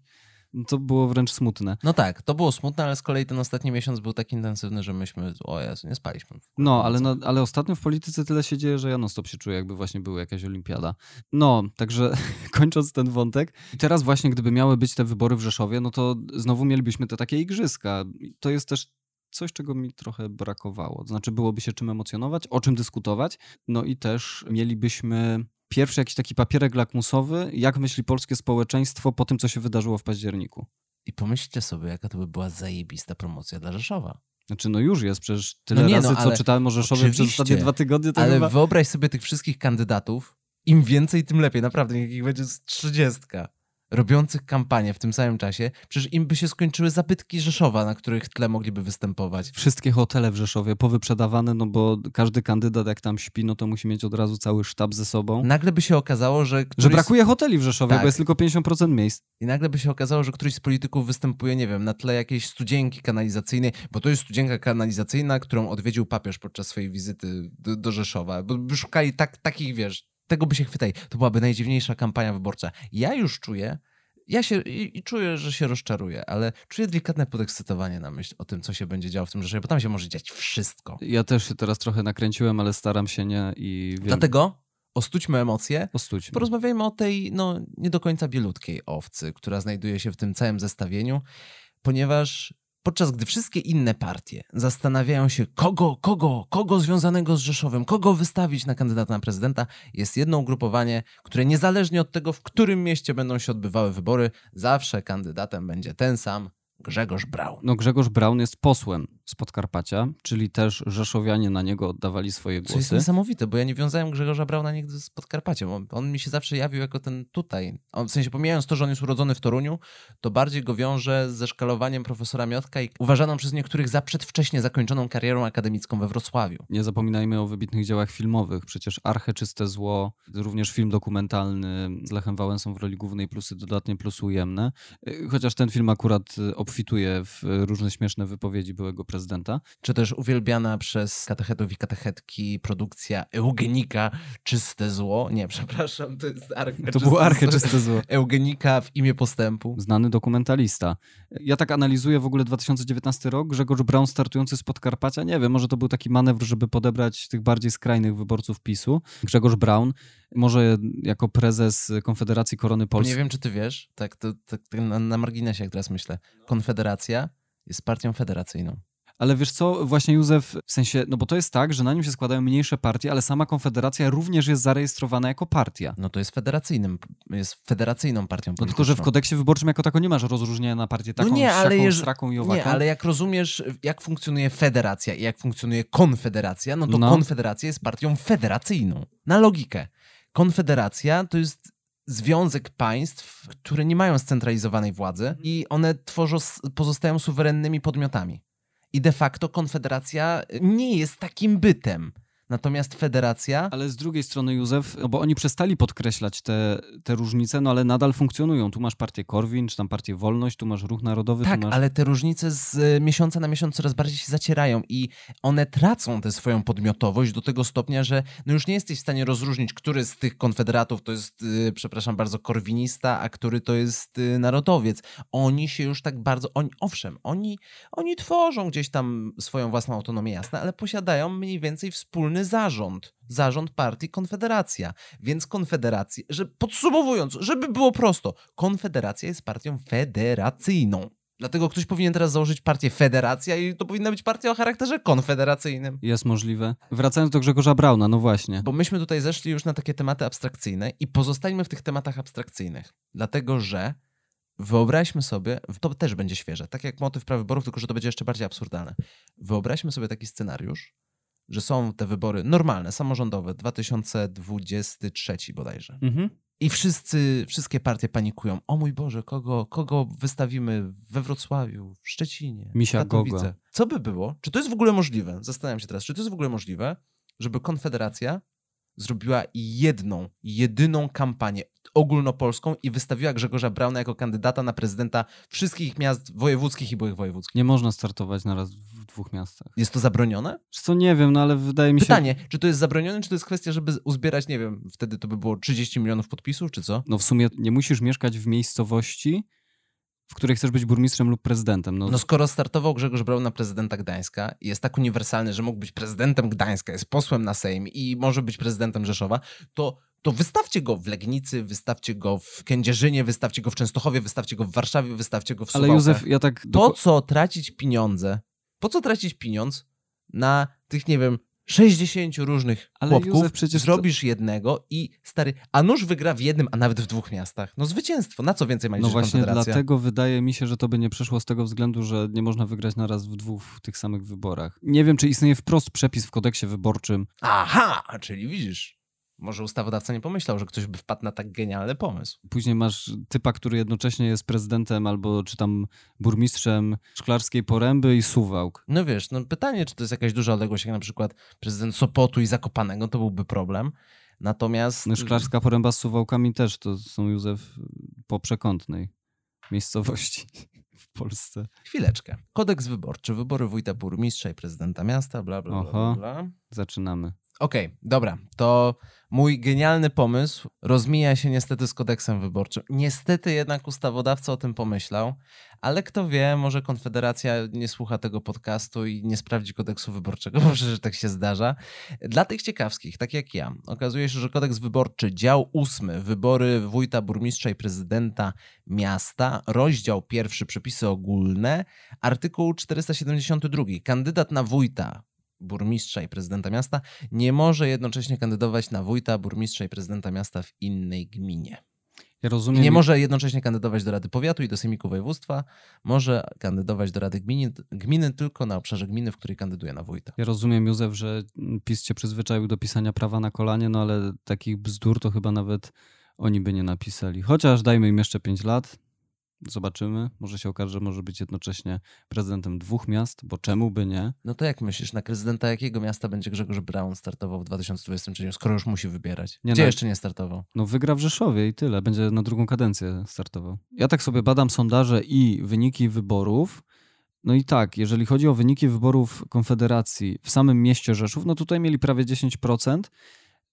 [SPEAKER 3] To było wręcz smutne.
[SPEAKER 2] No tak, to było smutne, ale z kolei ten ostatni miesiąc był tak intensywny, że myśmy, o Jezu, nie spaliśmy.
[SPEAKER 3] No, ale, no, ale ostatnio w polityce tyle się dzieje, że ja non stop się czuję, jakby właśnie była jakaś olimpiada. No, także kończąc ten wątek, i teraz właśnie gdyby miały być te wybory w Rzeszowie, no to znowu mielibyśmy te takie igrzyska. To jest też coś, czego mi trochę brakowało. To znaczy byłoby się czym emocjonować, o czym dyskutować, no i też mielibyśmy pierwszy jakiś taki papierek lakmusowy, jak myśli polskie społeczeństwo po tym, co się wydarzyło w październiku.
[SPEAKER 2] I pomyślcie sobie, jaka to by była zajebista promocja dla Rzeszowa.
[SPEAKER 3] Znaczy, no już jest, przecież tyle
[SPEAKER 2] No nie,
[SPEAKER 3] razy,
[SPEAKER 2] no,
[SPEAKER 3] co czytałem o Rzeszowie przez ostatnie dwa tygodnie,
[SPEAKER 2] Ale
[SPEAKER 3] chyba...
[SPEAKER 2] wyobraź sobie tych wszystkich kandydatów, im więcej, tym lepiej. Naprawdę, niech ich będzie z trzydziestka. Robiących kampanię w tym samym czasie, przecież im by się skończyły zabytki Rzeszowa, na których tle mogliby występować.
[SPEAKER 3] wszystkie hotele w Rzeszowie powyprzedawane, no bo każdy kandydat jak tam śpi, no to musi mieć od razu cały sztab ze sobą.
[SPEAKER 2] Nagle by się okazało, że
[SPEAKER 3] Że
[SPEAKER 2] któryś,
[SPEAKER 3] brakuje hoteli w Rzeszowie,
[SPEAKER 2] Tak.
[SPEAKER 3] bo jest tylko 50% miejsc.
[SPEAKER 2] i nagle by się okazało, że któryś z polityków występuje, nie wiem, na tle jakiejś studzienki kanalizacyjnej, bo to jest studzienka kanalizacyjna, którą odwiedził papież podczas swojej wizyty do, do Rzeszowa, bo by szukali tak, takich, wiesz, tego by się chwytali. To byłaby najdziwniejsza kampania wyborcza. Ja już czuję, ja się i, i czuję, że się rozczaruję, ale czuję delikatne podekscytowanie na myśl o tym, co się będzie działo w tym Rzeszowie, bo tam się może dziać wszystko.
[SPEAKER 3] Ja też się teraz trochę nakręciłem, ale staram się nie i wiem.
[SPEAKER 2] Dlatego ostućmy emocje,
[SPEAKER 3] Ostuć.
[SPEAKER 2] Porozmawiajmy o tej, no, nie do końca bielutkiej owcy, która znajduje się w tym całym zestawieniu, ponieważ podczas gdy wszystkie inne partie zastanawiają się, kogo, kogo, kogo związanego z Rzeszowem, kogo wystawić na kandydata na prezydenta, jest jedno ugrupowanie, które niezależnie od tego, w którym mieście będą się odbywały wybory, zawsze kandydatem będzie ten sam Grzegorz Braun.
[SPEAKER 3] No Grzegorz Braun jest posłem z Podkarpacia, czyli też Rzeszowianie na niego oddawali swoje
[SPEAKER 2] Co jest
[SPEAKER 3] głosy.
[SPEAKER 2] niesamowite, bo ja nie wiązałem Grzegorza Brauna nigdy z Podkarpaciem. On, on mi się zawsze jawił jako ten tutaj. On, w sensie pomijając to, że on jest urodzony w Toruniu, to bardziej go wiąże ze szkalowaniem profesora Miotka i uważaną przez niektórych za przedwcześnie zakończoną karierą akademicką we Wrocławiu.
[SPEAKER 3] Nie zapominajmy o wybitnych dziełach filmowych. Przecież Arche Czyste Zło, również film dokumentalny z Lechem Wałęsą w roli głównej, plusy dodatnie, plusy ujemne. Y, Chociaż ten film akurat y, obfituje w różne śmieszne wypowiedzi byłego prezydenta.
[SPEAKER 2] Czy też uwielbiana przez katechetów i katechetki produkcja Eugenika Czyste Zło. Nie, przepraszam, to jest Arche
[SPEAKER 3] To było Arche Czyste Zło.
[SPEAKER 2] Eugenika w imię postępu.
[SPEAKER 3] Znany dokumentalista. Ja tak analizuję w ogóle 2019 rok. Grzegorz Braun startujący z Podkarpacia. Nie wiem, może to był taki manewr, żeby podebrać tych bardziej skrajnych wyborców PiSu. Grzegorz Braun, może jako prezes Konfederacji Korony Polskiej.
[SPEAKER 2] Nie wiem, czy ty wiesz, tak, to, tak na, na marginesie, jak teraz myślę. Konfederacja jest partią federacyjną.
[SPEAKER 3] Ale wiesz co, właśnie Józef, w sensie, no bo to jest tak, że na nim się składają mniejsze partie, ale sama Konfederacja również jest zarejestrowana jako partia.
[SPEAKER 2] No to jest federacyjnym, jest federacyjną partią
[SPEAKER 3] No
[SPEAKER 2] polityczną.
[SPEAKER 3] tylko, że w kodeksie wyborczym jako tako nie masz rozróżnienia na partię taką,
[SPEAKER 2] no nie, ale
[SPEAKER 3] siaką,
[SPEAKER 2] jeż-
[SPEAKER 3] sraką i owaką.
[SPEAKER 2] Nie, ale jak rozumiesz, jak funkcjonuje federacja i jak funkcjonuje konfederacja, no to
[SPEAKER 3] No.
[SPEAKER 2] konfederacja jest partią federacyjną. Na logikę. Konfederacja to jest związek państw, które nie mają scentralizowanej władzy i one tworzą, pozostają suwerennymi podmiotami. I de facto konfederacja nie jest takim bytem. Natomiast federacja.
[SPEAKER 3] Ale z drugiej strony, Józef, no bo oni przestali podkreślać te, te różnice, no ale nadal funkcjonują. Tu masz partię Korwin, czy tam partię Wolność, tu masz Ruch Narodowy.
[SPEAKER 2] Tak,
[SPEAKER 3] masz...
[SPEAKER 2] ale te różnice z y, miesiąca na miesiąc coraz bardziej się zacierają i one tracą tę swoją podmiotowość do tego stopnia, że no już nie jesteś w stanie rozróżnić, który z tych konfederatów to jest, yy, przepraszam bardzo, korwinista, a który to jest yy, narodowiec. Oni się już tak bardzo, oni, owszem, oni, oni tworzą gdzieś tam swoją własną autonomię, jasne, ale posiadają mniej więcej wspólny zarząd. Zarząd partii Konfederacja. Więc Konfederacja, że podsumowując, żeby było prosto, Konfederacja jest partią federacyjną. Dlatego ktoś powinien teraz założyć partię Federacja i to powinna być partia o charakterze konfederacyjnym.
[SPEAKER 3] Jest możliwe. Wracając do Grzegorza Brauna, no właśnie.
[SPEAKER 2] Bo myśmy tutaj zeszli już na takie tematy abstrakcyjne i pozostańmy w tych tematach abstrakcyjnych. Dlatego, że wyobraźmy sobie, to też będzie świeże, tak jak motyw prawyborów, tylko że to będzie jeszcze bardziej absurdalne. Wyobraźmy sobie taki scenariusz, że są te wybory normalne, samorządowe, 2023 bodajże.
[SPEAKER 3] Mhm.
[SPEAKER 2] I wszyscy, wszystkie partie panikują. O mój Boże, kogo, kogo wystawimy we Wrocławiu, w Szczecinie,
[SPEAKER 3] Misia
[SPEAKER 2] w Katowice?
[SPEAKER 3] Gogo.
[SPEAKER 2] Co by było? Czy to jest w ogóle możliwe? Zastanawiam się teraz, czy to jest w ogóle możliwe, żeby Konfederacja zrobiła jedną, jedyną kampanię ogólnopolską i wystawiła Grzegorza Brauna jako kandydata na prezydenta wszystkich miast wojewódzkich i byłych wojewódzkich.
[SPEAKER 3] Nie można startować naraz w dwóch miastach.
[SPEAKER 2] Jest to zabronione?
[SPEAKER 3] Co nie wiem, no ale wydaje mi się.
[SPEAKER 2] Pytanie, czy to jest zabronione, czy to jest kwestia, żeby uzbierać, nie wiem, wtedy to by było 30 milionów podpisów, czy co?
[SPEAKER 3] No w sumie nie musisz mieszkać w miejscowości, w której chcesz być burmistrzem lub prezydentem. No,
[SPEAKER 2] No skoro startował Grzegorz Braun na prezydenta Gdańska i jest tak uniwersalny, że mógł być prezydentem Gdańska, jest posłem na Sejm i może być prezydentem Rzeszowa, to, to wystawcie go w Legnicy, wystawcie go w Kędzierzynie, wystawcie go w Częstochowie, wystawcie go w Warszawie, wystawcie go w
[SPEAKER 3] ale
[SPEAKER 2] Suwałkach.
[SPEAKER 3] Józef, ja tak.
[SPEAKER 2] Po co tracić pieniądze? Po co tracić pieniądz na tych, nie wiem, 60 różnych
[SPEAKER 3] Ale
[SPEAKER 2] chłopków?
[SPEAKER 3] Józef, przecież to-
[SPEAKER 2] Zrobisz jednego i stary, a nóż wygra w jednym, a nawet w dwóch miastach. No zwycięstwo, na co więcej ma
[SPEAKER 3] No właśnie dlatego wydaje mi się, że to by nie przeszło z tego względu, że nie można wygrać naraz w dwóch tych samych wyborach. Nie wiem, czy istnieje wprost przepis w kodeksie wyborczym.
[SPEAKER 2] Aha, czyli widzisz. Może ustawodawca nie pomyślał, że ktoś by wpadł na tak genialny pomysł.
[SPEAKER 3] Później masz typa, który jednocześnie jest prezydentem albo czy tam burmistrzem Szklarskiej Poręby i Suwałk.
[SPEAKER 2] No wiesz, no pytanie, czy to jest jakaś duża odległość, jak na przykład prezydent Sopotu i Zakopanego, to byłby problem. Natomiast...
[SPEAKER 3] No Szklarska Poręba z Suwałkami też to są, Józef, po przekątnej miejscowości w Polsce.
[SPEAKER 2] Chwileczkę. Kodeks wyborczy, wybory wójta, burmistrza i prezydenta miasta, bla, bla, bla,
[SPEAKER 3] Oho.
[SPEAKER 2] bla, bla.
[SPEAKER 3] Zaczynamy.
[SPEAKER 2] Okej, dobra. To mój genialny pomysł rozmija się niestety z kodeksem wyborczym. Niestety jednak ustawodawca o tym pomyślał, ale kto wie, może Konfederacja nie słucha tego podcastu i nie sprawdzi kodeksu wyborczego, może, że tak się zdarza. Dla tych ciekawskich, tak jak ja, okazuje się, że kodeks wyborczy, dział ósmy, wybory wójta, burmistrza i prezydenta miasta, rozdział pierwszy, przepisy ogólne, artykuł 472, kandydat na wójta, burmistrza i prezydenta miasta nie może jednocześnie kandydować na wójta, burmistrza i prezydenta miasta w innej gminie.
[SPEAKER 3] Ja rozumiem.
[SPEAKER 2] nie może jednocześnie kandydować do Rady Powiatu i do Sejmiku Województwa. Może kandydować do Rady Gminy, gminy tylko na obszarze gminy, w której kandyduje na wójta.
[SPEAKER 3] Ja rozumiem, Józef, że PiS cię przyzwyczaił do pisania prawa na kolanie, no ale takich bzdur to chyba nawet oni by nie napisali. Chociaż dajmy im jeszcze 5 lat. Zobaczymy. Może się okaże, że może być jednocześnie prezydentem dwóch miast, bo czemu by nie?
[SPEAKER 2] No to jak myślisz, na prezydenta jakiego miasta będzie Grzegorz Braun startował w 2023, skoro już musi wybierać?
[SPEAKER 3] Nie
[SPEAKER 2] Gdzie
[SPEAKER 3] no.
[SPEAKER 2] jeszcze nie startował?
[SPEAKER 3] No wygra w Rzeszowie i tyle. Będzie na drugą kadencję startował. Ja tak sobie badam sondaże i wyniki wyborów. No i tak, jeżeli chodzi o wyniki wyborów Konfederacji w samym mieście Rzeszów, no tutaj mieli prawie 10%.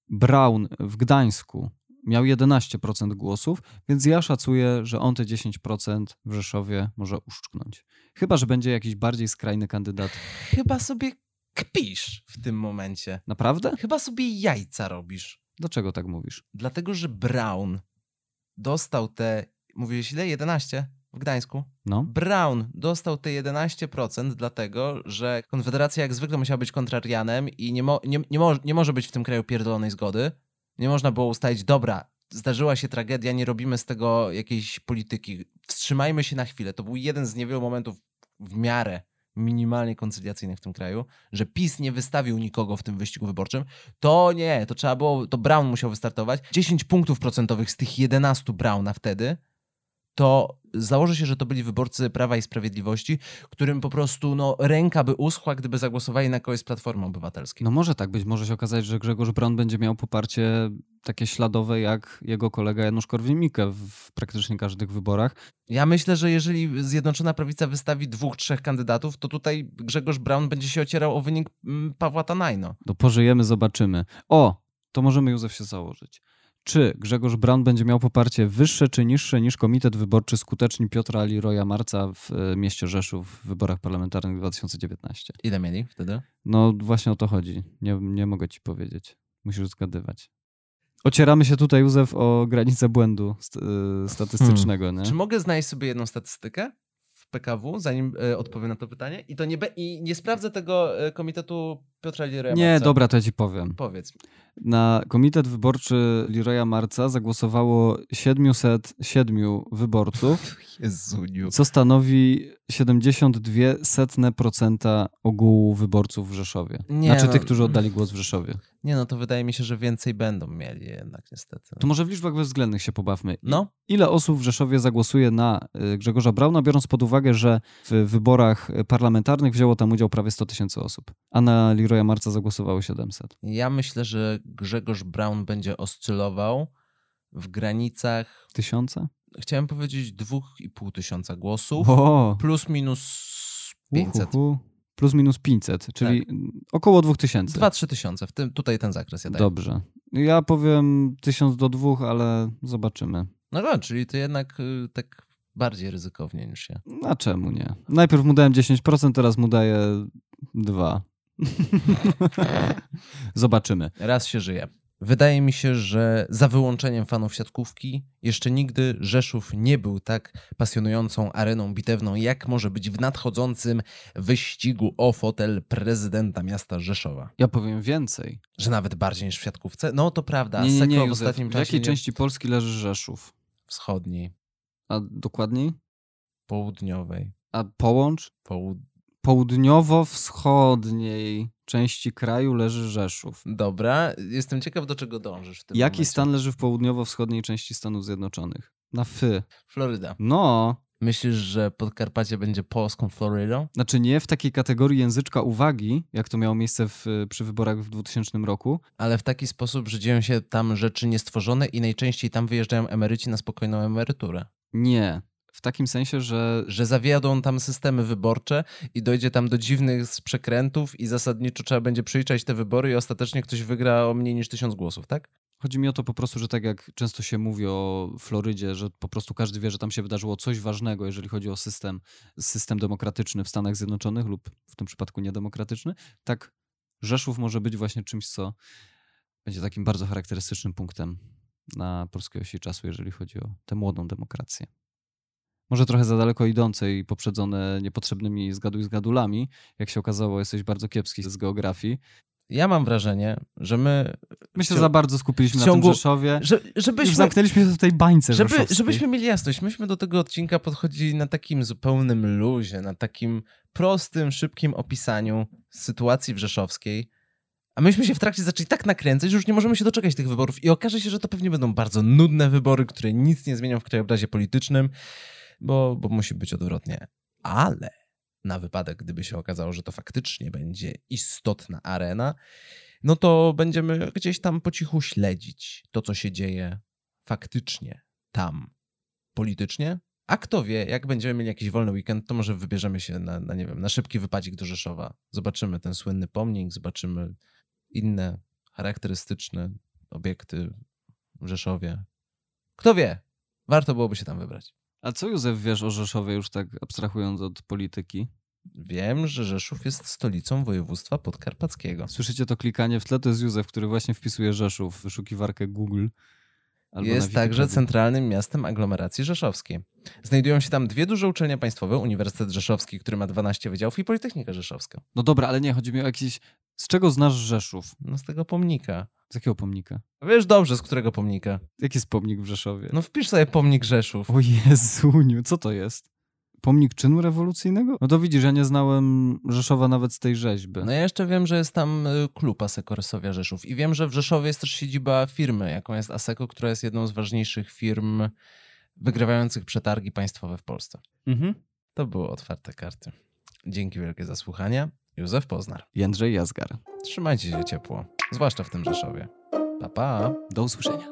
[SPEAKER 3] Braun w Gdańsku miał 11% głosów, więc ja szacuję, że on te 10% w Rzeszowie może uszczknąć. Chyba, że będzie jakiś bardziej skrajny kandydat.
[SPEAKER 2] Chyba sobie kpisz w tym momencie.
[SPEAKER 3] Naprawdę?
[SPEAKER 2] Chyba sobie jajca robisz.
[SPEAKER 3] Dlaczego tak mówisz?
[SPEAKER 2] Dlatego, że Brown dostał te, mówiłeś ile? 11 w Gdańsku?
[SPEAKER 3] No.
[SPEAKER 2] Brown dostał te 11% dlatego, że Konfederacja jak zwykle musiała być kontrarianem i nie, mo, nie, nie, mo, nie może być w tym kraju pierdolonej zgody. Nie można było ustalić, dobra, zdarzyła się tragedia, nie robimy z tego jakiejś polityki. Wstrzymajmy się na chwilę. To był jeden z niewielu momentów w miarę minimalnie koncyliacyjnych w tym kraju, że PiS nie wystawił nikogo w tym wyścigu wyborczym. To nie, to trzeba było, to Brown musiał wystartować. 10 punktów procentowych z tych 11 Browna wtedy to założę się, że to byli wyborcy Prawa i Sprawiedliwości, którym po prostu no, ręka by uschła, gdyby zagłosowali na kogoś z Platformy Obywatelskiej.
[SPEAKER 3] No może tak być, może się okazać, że Grzegorz Braun będzie miał poparcie takie śladowe jak jego kolega Janusz Korwin-Mikke w praktycznie każdych wyborach.
[SPEAKER 2] Ja myślę, że jeżeli Zjednoczona Prawica wystawi dwóch, trzech kandydatów, to tutaj Grzegorz Braun będzie się ocierał o wynik mm, Pawła Tanajno.
[SPEAKER 3] No pożyjemy, zobaczymy. O, to możemy Józef się założyć. Czy Grzegorz Braun będzie miał poparcie wyższe czy niższe niż Komitet Wyborczy Skuteczni Piotra Liroja Marca w e, mieście Rzeszów w wyborach parlamentarnych 2019?
[SPEAKER 2] Ile mieli wtedy?
[SPEAKER 3] No właśnie o to chodzi. Nie, nie mogę ci powiedzieć. Musisz zgadywać. Ocieramy się tutaj, Józef, o granicę błędu st y, statystycznego. Hmm.
[SPEAKER 2] Czy mogę znaleźć sobie jedną statystykę? PKW, zanim y, odpowiem na to pytanie. I to nie, i nie sprawdzę tego komitetu Piotra Liroya
[SPEAKER 3] Nie, dobra, to ja ci powiem.
[SPEAKER 2] Powiedz.
[SPEAKER 3] Na komitet wyborczy Liroya Marca zagłosowało 707 wyborców,
[SPEAKER 2] Jezuniu.
[SPEAKER 3] co stanowi 72% ogółu wyborców w Rzeszowie. Nie, znaczy no, tych, którzy oddali głos w Rzeszowie.
[SPEAKER 2] Nie, no to wydaje mi się, że więcej będą mieli jednak niestety.
[SPEAKER 3] To może w liczbach bezwzględnych się pobawmy. No. Ile osób w Rzeszowie zagłosuje na y, Grzegorza Brauna, biorąc pod uwagę, że w wyborach parlamentarnych wzięło tam udział prawie 100 tysięcy osób, a na Leroya Marca zagłosowało 700?
[SPEAKER 2] Ja myślę, że Grzegorz Braun będzie oscylował w granicach...
[SPEAKER 3] Tysiąca?
[SPEAKER 2] Chciałem powiedzieć dwóch i pół tysiąca głosów, o. plus minus 500. Uhuhu.
[SPEAKER 3] Plus minus 500, czyli tak. około 2000.
[SPEAKER 2] 2-3 tysiące, w tym, tutaj ten zakres. Ja
[SPEAKER 3] Dobrze. Ja powiem 1000 do 2, ale zobaczymy.
[SPEAKER 2] No, no czyli to jednak y, tak bardziej ryzykownie niż ja.
[SPEAKER 3] A czemu nie? Najpierw mu dałem 10%, teraz mu daję 2. Zobaczymy.
[SPEAKER 2] Raz się żyje. Wydaje mi się, że za wyłączeniem fanów siatkówki jeszcze nigdy Rzeszów nie był tak pasjonującą areną bitewną, jak może być w nadchodzącym wyścigu o fotel prezydenta miasta Rzeszowa.
[SPEAKER 3] Ja powiem więcej.
[SPEAKER 2] Że nawet bardziej niż w siatkówce? No to prawda.
[SPEAKER 3] Nie, nie, nie, Józef, w ostatnim czasie... W jakiej części Polski leży Rzeszów?
[SPEAKER 2] Wschodniej.
[SPEAKER 3] A dokładniej?
[SPEAKER 2] Południowej.
[SPEAKER 3] A połącz?
[SPEAKER 2] Połud
[SPEAKER 3] południowo-wschodniej części kraju leży Rzeszów.
[SPEAKER 2] Dobra, jestem ciekaw, do czego dążysz w tym
[SPEAKER 3] Jaki
[SPEAKER 2] momencie.
[SPEAKER 3] stan leży w południowo-wschodniej części Stanów Zjednoczonych? Na fy.
[SPEAKER 2] Floryda.
[SPEAKER 3] No.
[SPEAKER 2] Myślisz, że Podkarpacie będzie polską Florydą?
[SPEAKER 3] Znaczy nie w takiej kategorii języczka uwagi, jak to miało miejsce w, przy wyborach w 2000 roku.
[SPEAKER 2] Ale w taki sposób, że dzieją się tam rzeczy niestworzone i najczęściej tam wyjeżdżają emeryci na spokojną emeryturę.
[SPEAKER 3] Nie. W takim sensie, że.
[SPEAKER 2] Że zawiadą tam systemy wyborcze i dojdzie tam do dziwnych przekrętów, i zasadniczo trzeba będzie przeliczać te wybory, i ostatecznie ktoś wygra o mniej niż tysiąc głosów, tak?
[SPEAKER 3] Chodzi mi o to po prostu, że tak jak często się mówi o Florydzie, że po prostu każdy wie, że tam się wydarzyło coś ważnego, jeżeli chodzi o system, system demokratyczny w Stanach Zjednoczonych lub w tym przypadku niedemokratyczny, tak Rzeszów może być właśnie czymś, co będzie takim bardzo charakterystycznym punktem na polskiej osi czasu, jeżeli chodzi o tę młodą demokrację może trochę za daleko idące i poprzedzone niepotrzebnymi zgaduj zgadulami. Jak się okazało, jesteś bardzo kiepski z geografii.
[SPEAKER 2] Ja mam wrażenie, że my.
[SPEAKER 3] My się za bardzo skupiliśmy ciągu, na tym Rzeszowie. Że, żebyśmy, zamknęliśmy się w tej bańce.
[SPEAKER 2] Żeby, żebyśmy mieli jasność, myśmy do tego odcinka podchodzili na takim zupełnym luzie, na takim prostym, szybkim opisaniu sytuacji w Rzeszowskiej. A myśmy się w trakcie zaczęli tak nakręcać, że już nie możemy się doczekać tych wyborów. I okaże się, że to pewnie będą bardzo nudne wybory, które nic nie zmienią w krajobrazie politycznym bo, bo musi być odwrotnie. Ale na wypadek, gdyby się okazało, że to faktycznie będzie istotna arena, no to będziemy gdzieś tam po cichu śledzić to, co się dzieje faktycznie tam politycznie. A kto wie, jak będziemy mieli jakiś wolny weekend, to może wybierzemy się na, na nie wiem, na szybki wypadzik do Rzeszowa. Zobaczymy ten słynny pomnik, zobaczymy inne charakterystyczne obiekty w Rzeszowie. Kto wie, warto byłoby się tam wybrać.
[SPEAKER 3] A co Józef wiesz o Rzeszowie już tak abstrahując od polityki?
[SPEAKER 2] Wiem, że Rzeszów jest stolicą województwa podkarpackiego.
[SPEAKER 3] Słyszycie to klikanie w tle? To jest Józef, który właśnie wpisuje Rzeszów w wyszukiwarkę Google.
[SPEAKER 2] Jest także centralnym miastem aglomeracji rzeszowskiej. Znajdują się tam dwie duże uczelnie państwowe, Uniwersytet Rzeszowski, który ma 12 wydziałów i Politechnika Rzeszowska.
[SPEAKER 3] No dobra, ale nie, chodzi mi o jakiś... Z czego znasz Rzeszów?
[SPEAKER 2] No z tego pomnika.
[SPEAKER 3] Z jakiego pomnika?
[SPEAKER 2] Wiesz dobrze, z którego pomnika.
[SPEAKER 3] Jaki jest pomnik w Rzeszowie?
[SPEAKER 2] No wpisz sobie pomnik Rzeszów.
[SPEAKER 3] O Jezuniu, co to jest? Pomnik czynu rewolucyjnego? No to widzisz, ja nie znałem Rzeszowa nawet z tej rzeźby.
[SPEAKER 2] No ja jeszcze wiem, że jest tam y, klub Aseko Resowia Rzeszów i wiem, że w Rzeszowie jest też siedziba firmy, jaką jest Aseko, która jest jedną z ważniejszych firm wygrywających przetargi państwowe w Polsce.
[SPEAKER 3] Mhm.
[SPEAKER 2] To były otwarte karty. Dzięki wielkie za słuchanie. Józef Poznar.
[SPEAKER 3] Jędrzej Jazgar.
[SPEAKER 2] Trzymajcie się ciepło, zwłaszcza w tym Rzeszowie. Pa, pa.
[SPEAKER 3] Do usłyszenia.